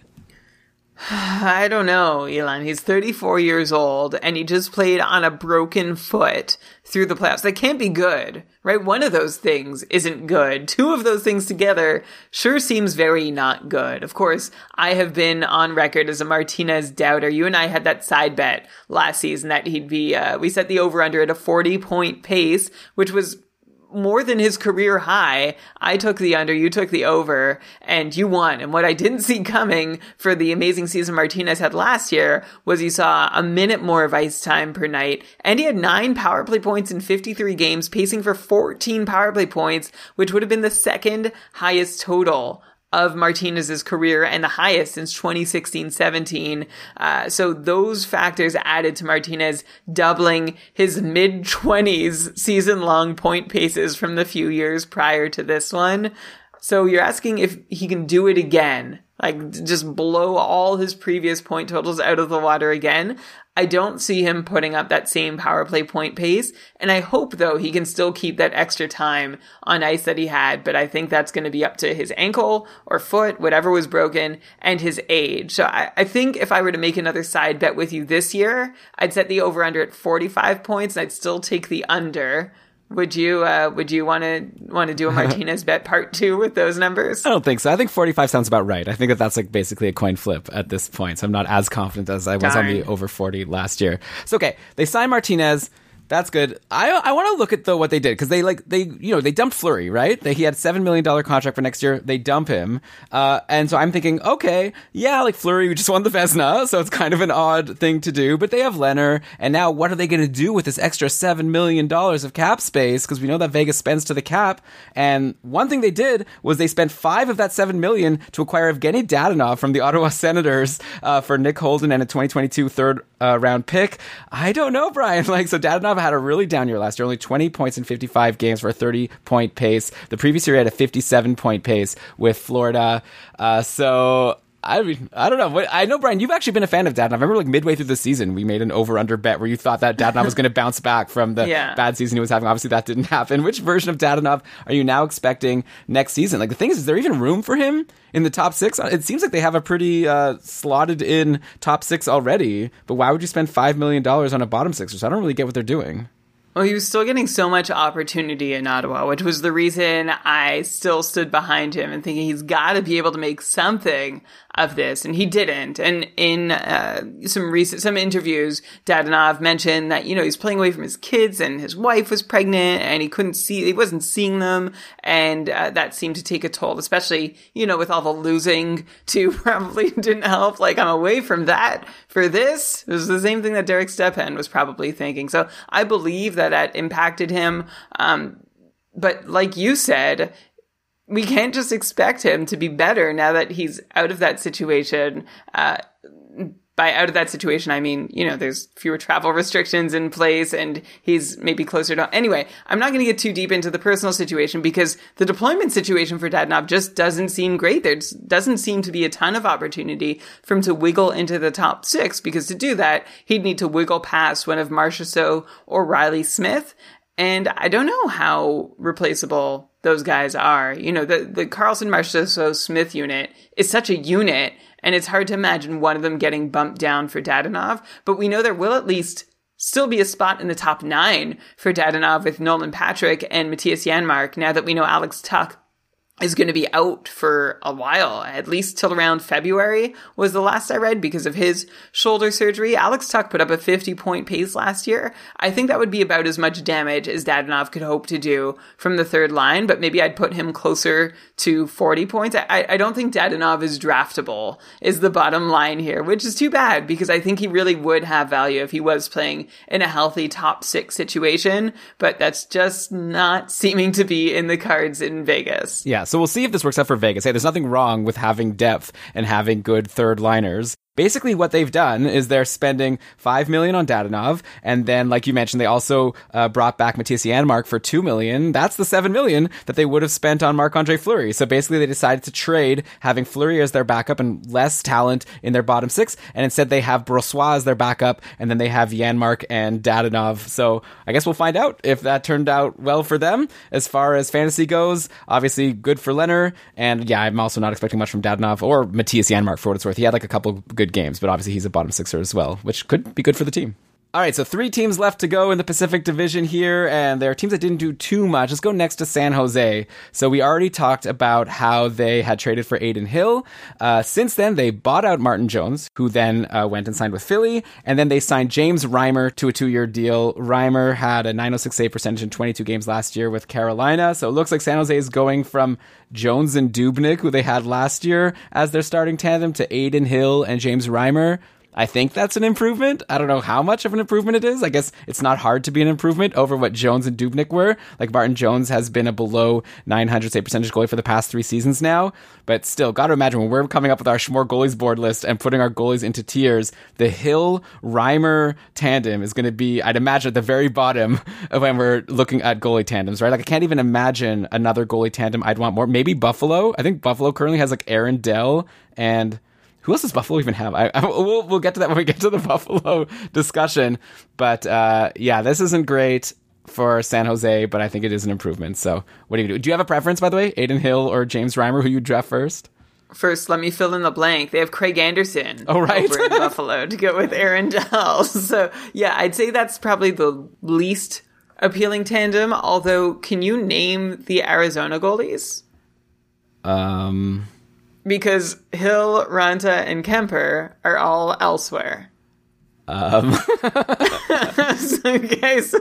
I don't know, Elon. He's 34 years old and he just played on a broken foot through the playoffs. That can't be good, right? One of those things isn't good. Two of those things together sure seems very not good. Of course, I have been on record as a Martinez doubter. You and I had that side bet last season that he'd be, uh, we set the over under at a 40 point pace, which was more than his career high. I took the under, you took the over, and you won. And what I didn't see coming for the amazing season Martinez had last year was he saw a minute more of ice time per night, and he had nine power play points in 53 games, pacing for 14 power play points, which would have been the second highest total of Martinez's career and the highest since 2016-17. Uh, so those factors added to Martinez doubling his mid 20s season long point paces from the few years prior to this one. So you're asking if he can do it again, like just blow all his previous point totals out of the water again. I don't see him putting up that same power play point pace. And I hope though he can still keep that extra time on ice that he had, but I think that's going to be up to his ankle or foot, whatever was broken, and his age. So I, I think if I were to make another side bet with you this year, I'd set the over under at 45 points and I'd still take the under. Would you uh, would you want to want to do a Martinez bet part two with those numbers? I don't think so. I think 45 sounds about right. I think that that's like basically a coin flip at this point. So I'm not as confident as I was on the over 40 last year. So okay, they signed Martinez. That's good. I I want to look at though what they did because they like they you know they dumped Fleury right. They, he had seven million dollar contract for next year. They dump him, uh, and so I'm thinking okay, yeah, like Fleury we just won the Vezina, so it's kind of an odd thing to do. But they have Leonard, and now what are they going to do with this extra seven million dollars of cap space? Because we know that Vegas spends to the cap. And one thing they did was they spent five of that seven million to acquire Evgeny Dadonov from the Ottawa Senators uh, for Nick Holden and a 2022 third uh, round pick. I don't know, Brian. Like so, Dadonov had a really down year last year, only 20 points in 55 games for a 30 point pace. The previous year he had a 57 point pace with Florida. Uh, so I mean, I don't know. I know, Brian, you've actually been a fan of Dadonov. I remember like midway through the season, we made an over under bet where you thought that Dadonov was going to bounce back from the Yeah. bad season he was having. Obviously, that didn't happen. Which version of Dadonov are you now expecting next season? Like, the thing is, is there even room for him in the top six? It seems like they have a pretty uh, slotted in top six already, but why would you spend $5 million on a bottom sixer? So I don't really get what they're doing. Well, he was still getting so much opportunity in Ottawa, which was the reason I still stood behind him and thinking he's got to be able to make something of this, and he didn't. And in uh, some recent some interviews, Dadonov mentioned that you know he's playing away from his kids, and his wife was pregnant, and he couldn't see, he wasn't seeing them, and uh, that seemed to take a toll, especially you know with all the losing too. Probably didn't help. Like I'm away from that for this. It was the same thing that Derek Stepan was probably thinking. So I believe that that impacted him. Um, but like you said, we can't just expect him to be better now that he's out of that situation. Uh, by out of that situation, I mean, you know, there's fewer travel restrictions in place and he's maybe closer to. Anyway, I'm not going to get too deep into the personal situation because the deployment situation for Dadonov just doesn't seem great. There doesn't seem to be a ton of opportunity for him to wiggle into the top six because to do that, he'd need to wiggle past one of Marchessault or Reilly Smith. And I don't know how replaceable those guys are. You know, the, the Karlsson Marchessault Smith unit is such a unit, and it's hard to imagine one of them getting bumped down for Dadonov, but we know there will at least still be a spot in the top nine for Dadonov with Nolan Patrick and Mattias Janmark now that we know Alex Tuch is going to be out for a while, at least till around February was the last I read because of his shoulder surgery. Alex Tuch put up a 50 point pace last year. I think that would be about as much damage as Dadonov could hope to do from the third line, but maybe I'd put him closer to 40 points. I, I don't think Dadonov is draftable is the bottom line here, which is too bad because I think he really would have value if he was playing in a healthy top six situation, but that's just not seeming to be in the cards in Vegas. Yeah, so we'll see if this works out for Vegas. Hey, there's nothing wrong with having depth and having good third liners. Basically, what they've done is they're spending five million on Dadonov, and then, like you mentioned, they also uh, brought back Mattias Janmark for two million. That's the seven million that they would have spent on Marc Andre Fleury. So basically, they decided to trade having Fleury as their backup and less talent in their bottom six, and instead they have Brossoit as their backup, and then they have Janmark and Dadonov. So I guess we'll find out if that turned out well for them as far as fantasy goes. Obviously, good for Laurent, and yeah, I'm also not expecting much from Dadonov or Mattias Janmark for what it's worth. He had like a couple good games, but obviously he's a bottom sixer as well, which could be good for the team. All right, so three teams left to go in the Pacific Division here, and there are teams that didn't do too much. Let's go next to San Jose. So we already talked about how they had traded for Adin Hill. Uh, since then, they bought out Martin Jones, who then uh, went and signed with Philly, and then they signed James Reimer to a two-year deal. Reimer had a 906 save percentage in 22 games last year with Carolina, so it looks like San Jose is going from Jones and Dubnyk, who they had last year as their starting tandem, to Adin Hill and James Reimer. I think that's an improvement. I don't know how much of an improvement it is. I guess it's not hard to be an improvement over what Jones and Dubnyk were. Like Martin Jones has been a below 900 save percentage goalie for the past three seasons now. But still, got to imagine when we're coming up with our Schmore goalies board list and putting our goalies into tiers, the Hill Reimer tandem is going to be, I'd imagine, at the very bottom when we're looking at goalie tandems, right? Like I can't even imagine another goalie tandem I'd want more. Maybe Buffalo. I think Buffalo currently has like Aaron Dell and who else does Buffalo even have? I, I, we'll, we'll get to that when we get to the Buffalo discussion. But uh, yeah, this isn't great for San Jose, but I think it is an improvement. So what do you do? Do you have a preference, by the way, Adin Hill or James Reimer, who you draft first? First, let me fill in the blank. They have Craig Anderson Oh, right. over in Buffalo to go with Aaron Dell. So yeah, I'd say that's probably the least appealing tandem. Although, can you name the Arizona goalies? Um, Because Hill, Raanta, and Kuemper are all elsewhere. um, okay, so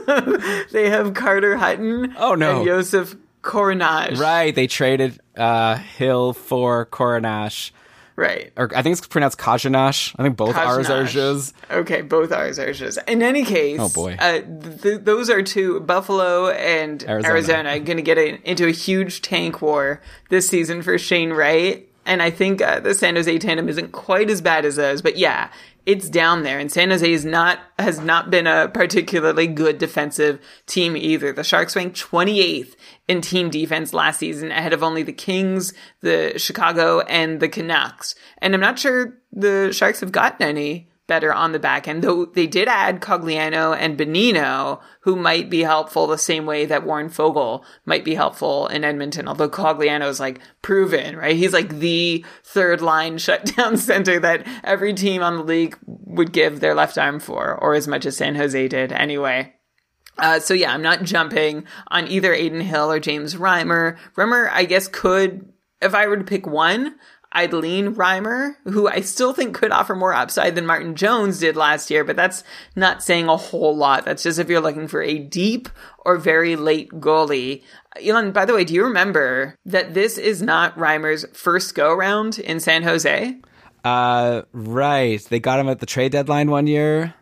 they have Carter Hutton. Oh, no. and Josef Korenar. right. They traded uh, Hill for Coronash. right. Or I think it's pronounced Kajanash. I think both R's are Kajanash. Zhs. Okay, both ours are just. In any case, Oh, boy. uh, th- those are two Buffalo and Arizona. Arizona, going to get a, into a huge tank war this season for Shane Wright. And I think uh, the San Jose tandem isn't quite as bad as those, but yeah, it's down there. And San Jose is not has not been a particularly good defensive team either. The Sharks ranked 28th in team defense last season, ahead of only the Kings, the Chicago, and the Canucks. And I'm not sure the Sharks have gotten any better on the back end, though they did add Cogliano and Bonino, who might be helpful the same way that Warren Foegele might be helpful in Edmonton, although Cogliano is like proven, right? He's like the third line shutdown center that every team on the league would give their left arm for, or as much as San Jose did anyway. Uh, so yeah, I'm not jumping on either Adin Hill or James Reimer. Reimer, I guess, could, if I were to pick one, I'd Reimer, who I still think could offer more upside than Martin Jones did last year, but that's not saying a whole lot. That's just if you're looking for a deep or very late goalie. Elon, by the way, do you remember that this is not Reimer's first go round in San Jose? Uh, right. They got him at the trade deadline one year.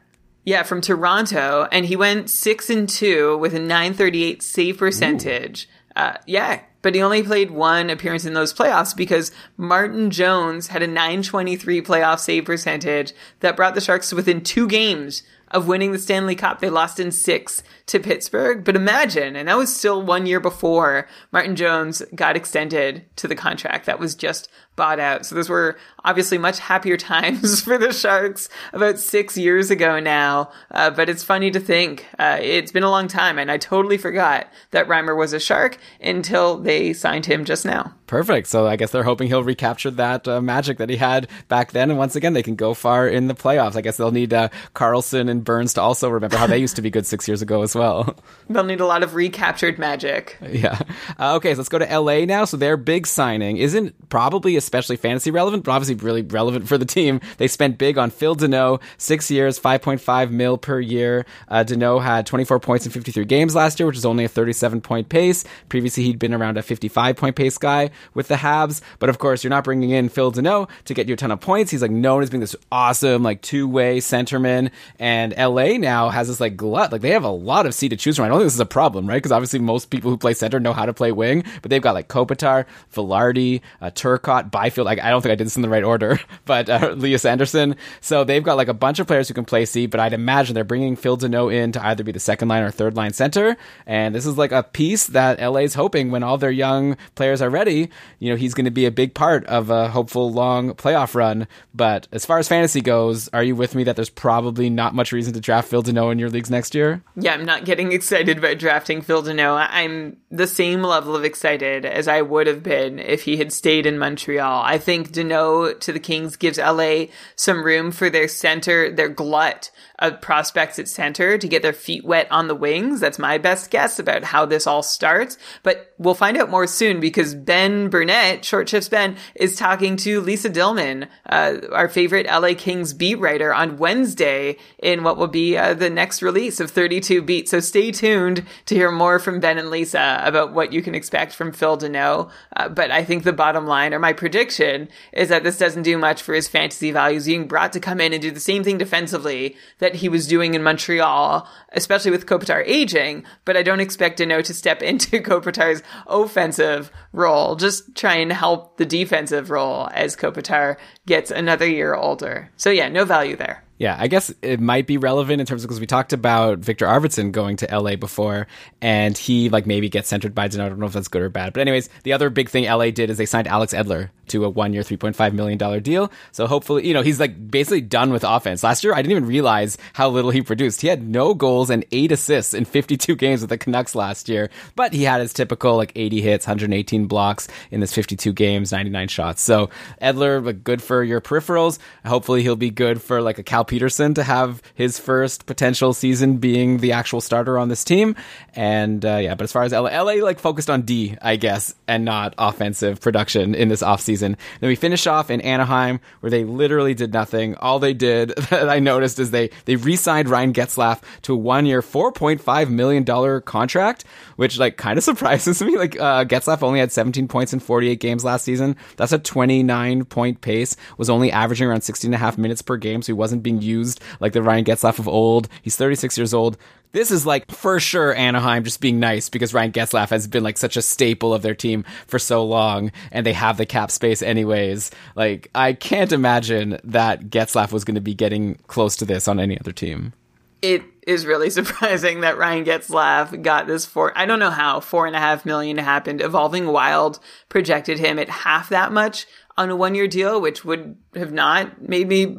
Yeah, from Toronto, and he went six and two with a 938 save percentage. Uh, yeah, but he only played one appearance in those playoffs because Martin Jones had a 923 playoff save percentage that brought the Sharks to within two games of winning the Stanley Cup. They lost in six to Pittsburgh. But imagine, and that was still one year before Martin Jones got extended to the contract that was just bought out. So those were obviously much happier times for the Sharks about six years ago now. Uh, but it's funny to think uh, it's been a long time, and I totally forgot that Reimer was a Shark until they signed him just now. Perfect. So I guess they're hoping he'll recapture that uh, magic that he had back then, and once again they can go far in the playoffs. I guess they'll need uh, Karlsson and Burns to also remember how they used to be good six years ago as well. They'll need a lot of recaptured magic. Yeah. Uh, okay, so let's go to LA now. So their big signing isn't probably especially fantasy relevant, but obviously really relevant for the team. They spent big on Phil Danault, six years, 5.5 mil per year. Uh, Danault had 24 points in 53 games last year, which is only a 37 point pace. Previously, he'd been around a 55 point pace guy with the Habs. But of course, you're not bringing in Phil Danault to get you a ton of points. He's like known as being this awesome, like two way centerman. And LA now has this like glut. Like they have a lot of C to choose from. I don't think this is a problem, right? Because obviously most people who play center know how to play wing, but they've got like Kopitar, Vilardi, uh, Turcotte, Byfield. Like I don't think I did this in the right order, but uh, Lias Andersson. So they've got like a bunch of players who can play C, but I'd imagine they're bringing Phil Danault in to either be the second line or third line center. And this is like a piece that LA's hoping when all their young players are ready, you know, he's going to be a big part of a hopeful long playoff run. But as far as fantasy goes, are you with me that there's probably not much reason to draft Phil Danault in your leagues next year? Yeah, I'm not getting excited about drafting Phil Danault. I'm the same level of excited as I would have been if he had stayed in Montreal. I think Danault to the Kings gives LA some room for their center, their glut of prospects at center to get their feet wet on the wings. That's my best guess about how this all starts. But we'll find out more soon because Ben Burnett, Short Shifts Ben, is talking to Lisa Dillman, uh, our favorite LA Kings beat writer, on Wednesday in what will be uh, the next release of 32 Beat. So stay tuned to hear more from Ben and Lisa about what you can expect from Phil Danault. Uh, but I think the bottom line, or my prediction, is that this doesn't do much for his fantasy values. Being brought to come in and do the same thing defensively that he was doing in Montreal, especially with Kopitar aging. But I don't expect Danault to step into Kopitar's offensive role. Just try and help the defensive role as Kopitar gets another year older. So yeah, no value there. Yeah, I guess it might be relevant in terms of because we talked about Viktor Arvidsson going to LA before, and he like maybe gets centered by Danault. I don't know if that's good or bad, but anyways, the other big thing LA did is they signed Alex Edler to a one-year, three point five million dollar deal. So hopefully, you know, he's like basically done with offense. Last year, I didn't even realize how little he produced. He had no goals and eight assists in fifty two games with the Canucks last year, but he had his typical like eighty hits, hundred eighteen blocks in this fifty two games, ninety nine shots. So Edler, good for your peripherals. Hopefully, he'll be good for like a Cal Petersen to have his first potential season being the actual starter on this team. And uh, yeah, but as far as LA, LA like focused on D, I guess, and not offensive production in this offseason. Then we finish off in Anaheim where they literally did nothing. All they did that I noticed is they they re-signed Ryan Getzlaf to a one-year, four point five million dollar contract, which like kind of surprises me. Like uh, Getzlaf only had 17 points in 48 games last season. That's a 29 point pace. Was only averaging around 16 and a half minutes per game, so he wasn't being being used like the Ryan Getzlaf of old. He's 36 years old. This is like for sure Anaheim just being nice because Ryan Getzlaf has been like such a staple of their team for so long and they have the cap space anyways. Like I can't imagine that Getzlaf was going to be getting close to this on any other team. It is really surprising that Ryan Getzlaf got this four. I don't know how four and a half million happened. Evolving Wild projected him at half that much on a one year deal, which would have not made me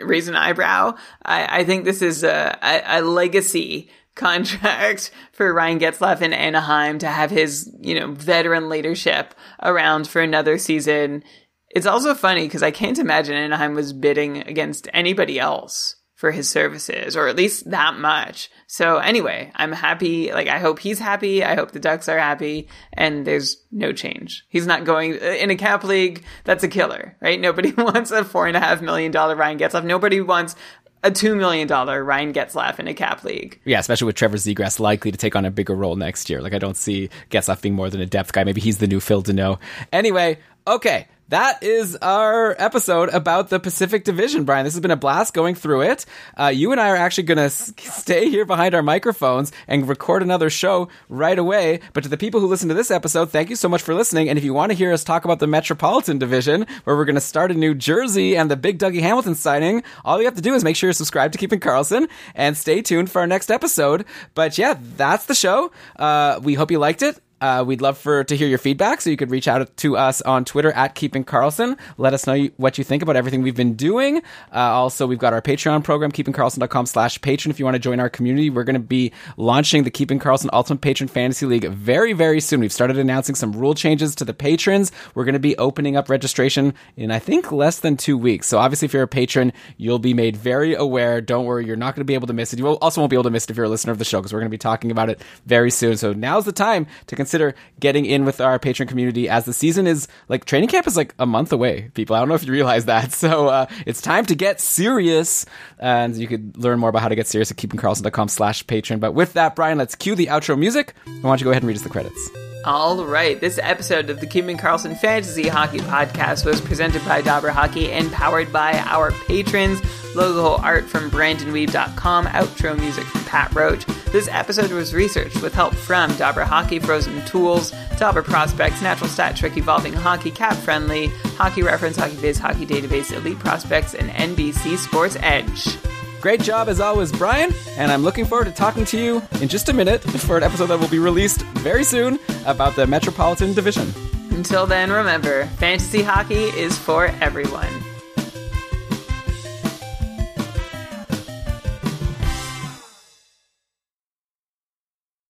raise an eyebrow. I, I think this is a, a, a legacy contract for Ryan Getzlaf in Anaheim to have his, you know, veteran leadership around for another season. It's also funny because I can't imagine Anaheim was bidding against anybody else for his services, or at least that much. So anyway, I'm happy. Like, I hope he's happy. I hope the Ducks are happy. And there's no change. He's not going in a cap league. That's a killer, right? Nobody wants a four and a half million dollar Ryan Getzlaf. Nobody wants a two million dollar Ryan Getzlaf in a cap league. Yeah, especially with Trevor Zegras likely to take on a bigger role next year. Like I don't see Getzlaf being more than a depth guy. Maybe he's the new Phil Danault. Anyway, okay that is our episode about the Pacific Division, Brian. This has been a blast going through it. Uh, you and I are actually going to s- stay here behind our microphones and record another show right away. But to the people who listen to this episode, thank you so much for listening. And if you want to hear us talk about the Metropolitan Division, where we're going to start in New Jersey and the big Dougie Hamilton signing, all you have to do is make sure you're subscribed to Keeping Karlsson and stay tuned for our next episode. But yeah, that's the show. Uh, we hope you liked it. Uh, we'd love for to hear your feedback, so you could reach out to us on Twitter at Keeping Karlsson. Let us know what you think about everything we've been doing. Uh, also, we've got our Patreon program, keepingkarlsson.com slash patron. If you want to join our community, we're going to be launching the Keeping Karlsson Ultimate Patron Fantasy League very, very soon. We've started announcing some rule changes to the patrons. We're going to be opening up registration in, I think, less than two weeks. So obviously, if you're a patron, you'll be made very aware. Don't worry, you're not going to be able to miss it. You also won't be able to miss it if you're a listener of the show because we're going to be talking about it very soon. So now's the time to consider consider getting in with our patron community as the season is like training camp is like a month away. People, I don't know if you realize that. So uh, it's time to get serious, and you could learn more about how to get serious at keepingkarlsson.com slash patron. But with that, Brian, let's cue the outro music. I want you to go ahead and read us the credits. All right, this episode of the Keeping Karlsson Fantasy Hockey Podcast was presented by Dobber Hockey and powered by our patrons. Logo art from BrandonWeave.com, outro music from Pat Roach. This episode was researched with help from Dobber Hockey, Frozen Tools, Dobber Prospects, Natural Stat Trick, Evolving Hockey, Cap Friendly, Hockey Reference, Hockey Viz, Hockey Database, Elite Prospects, and NBC Sports Edge. Great job as always, Brian, and I'm looking forward to talking to you in just a minute for an episode that will be released very soon about the Metropolitan Division. Until then, remember, fantasy hockey is for everyone.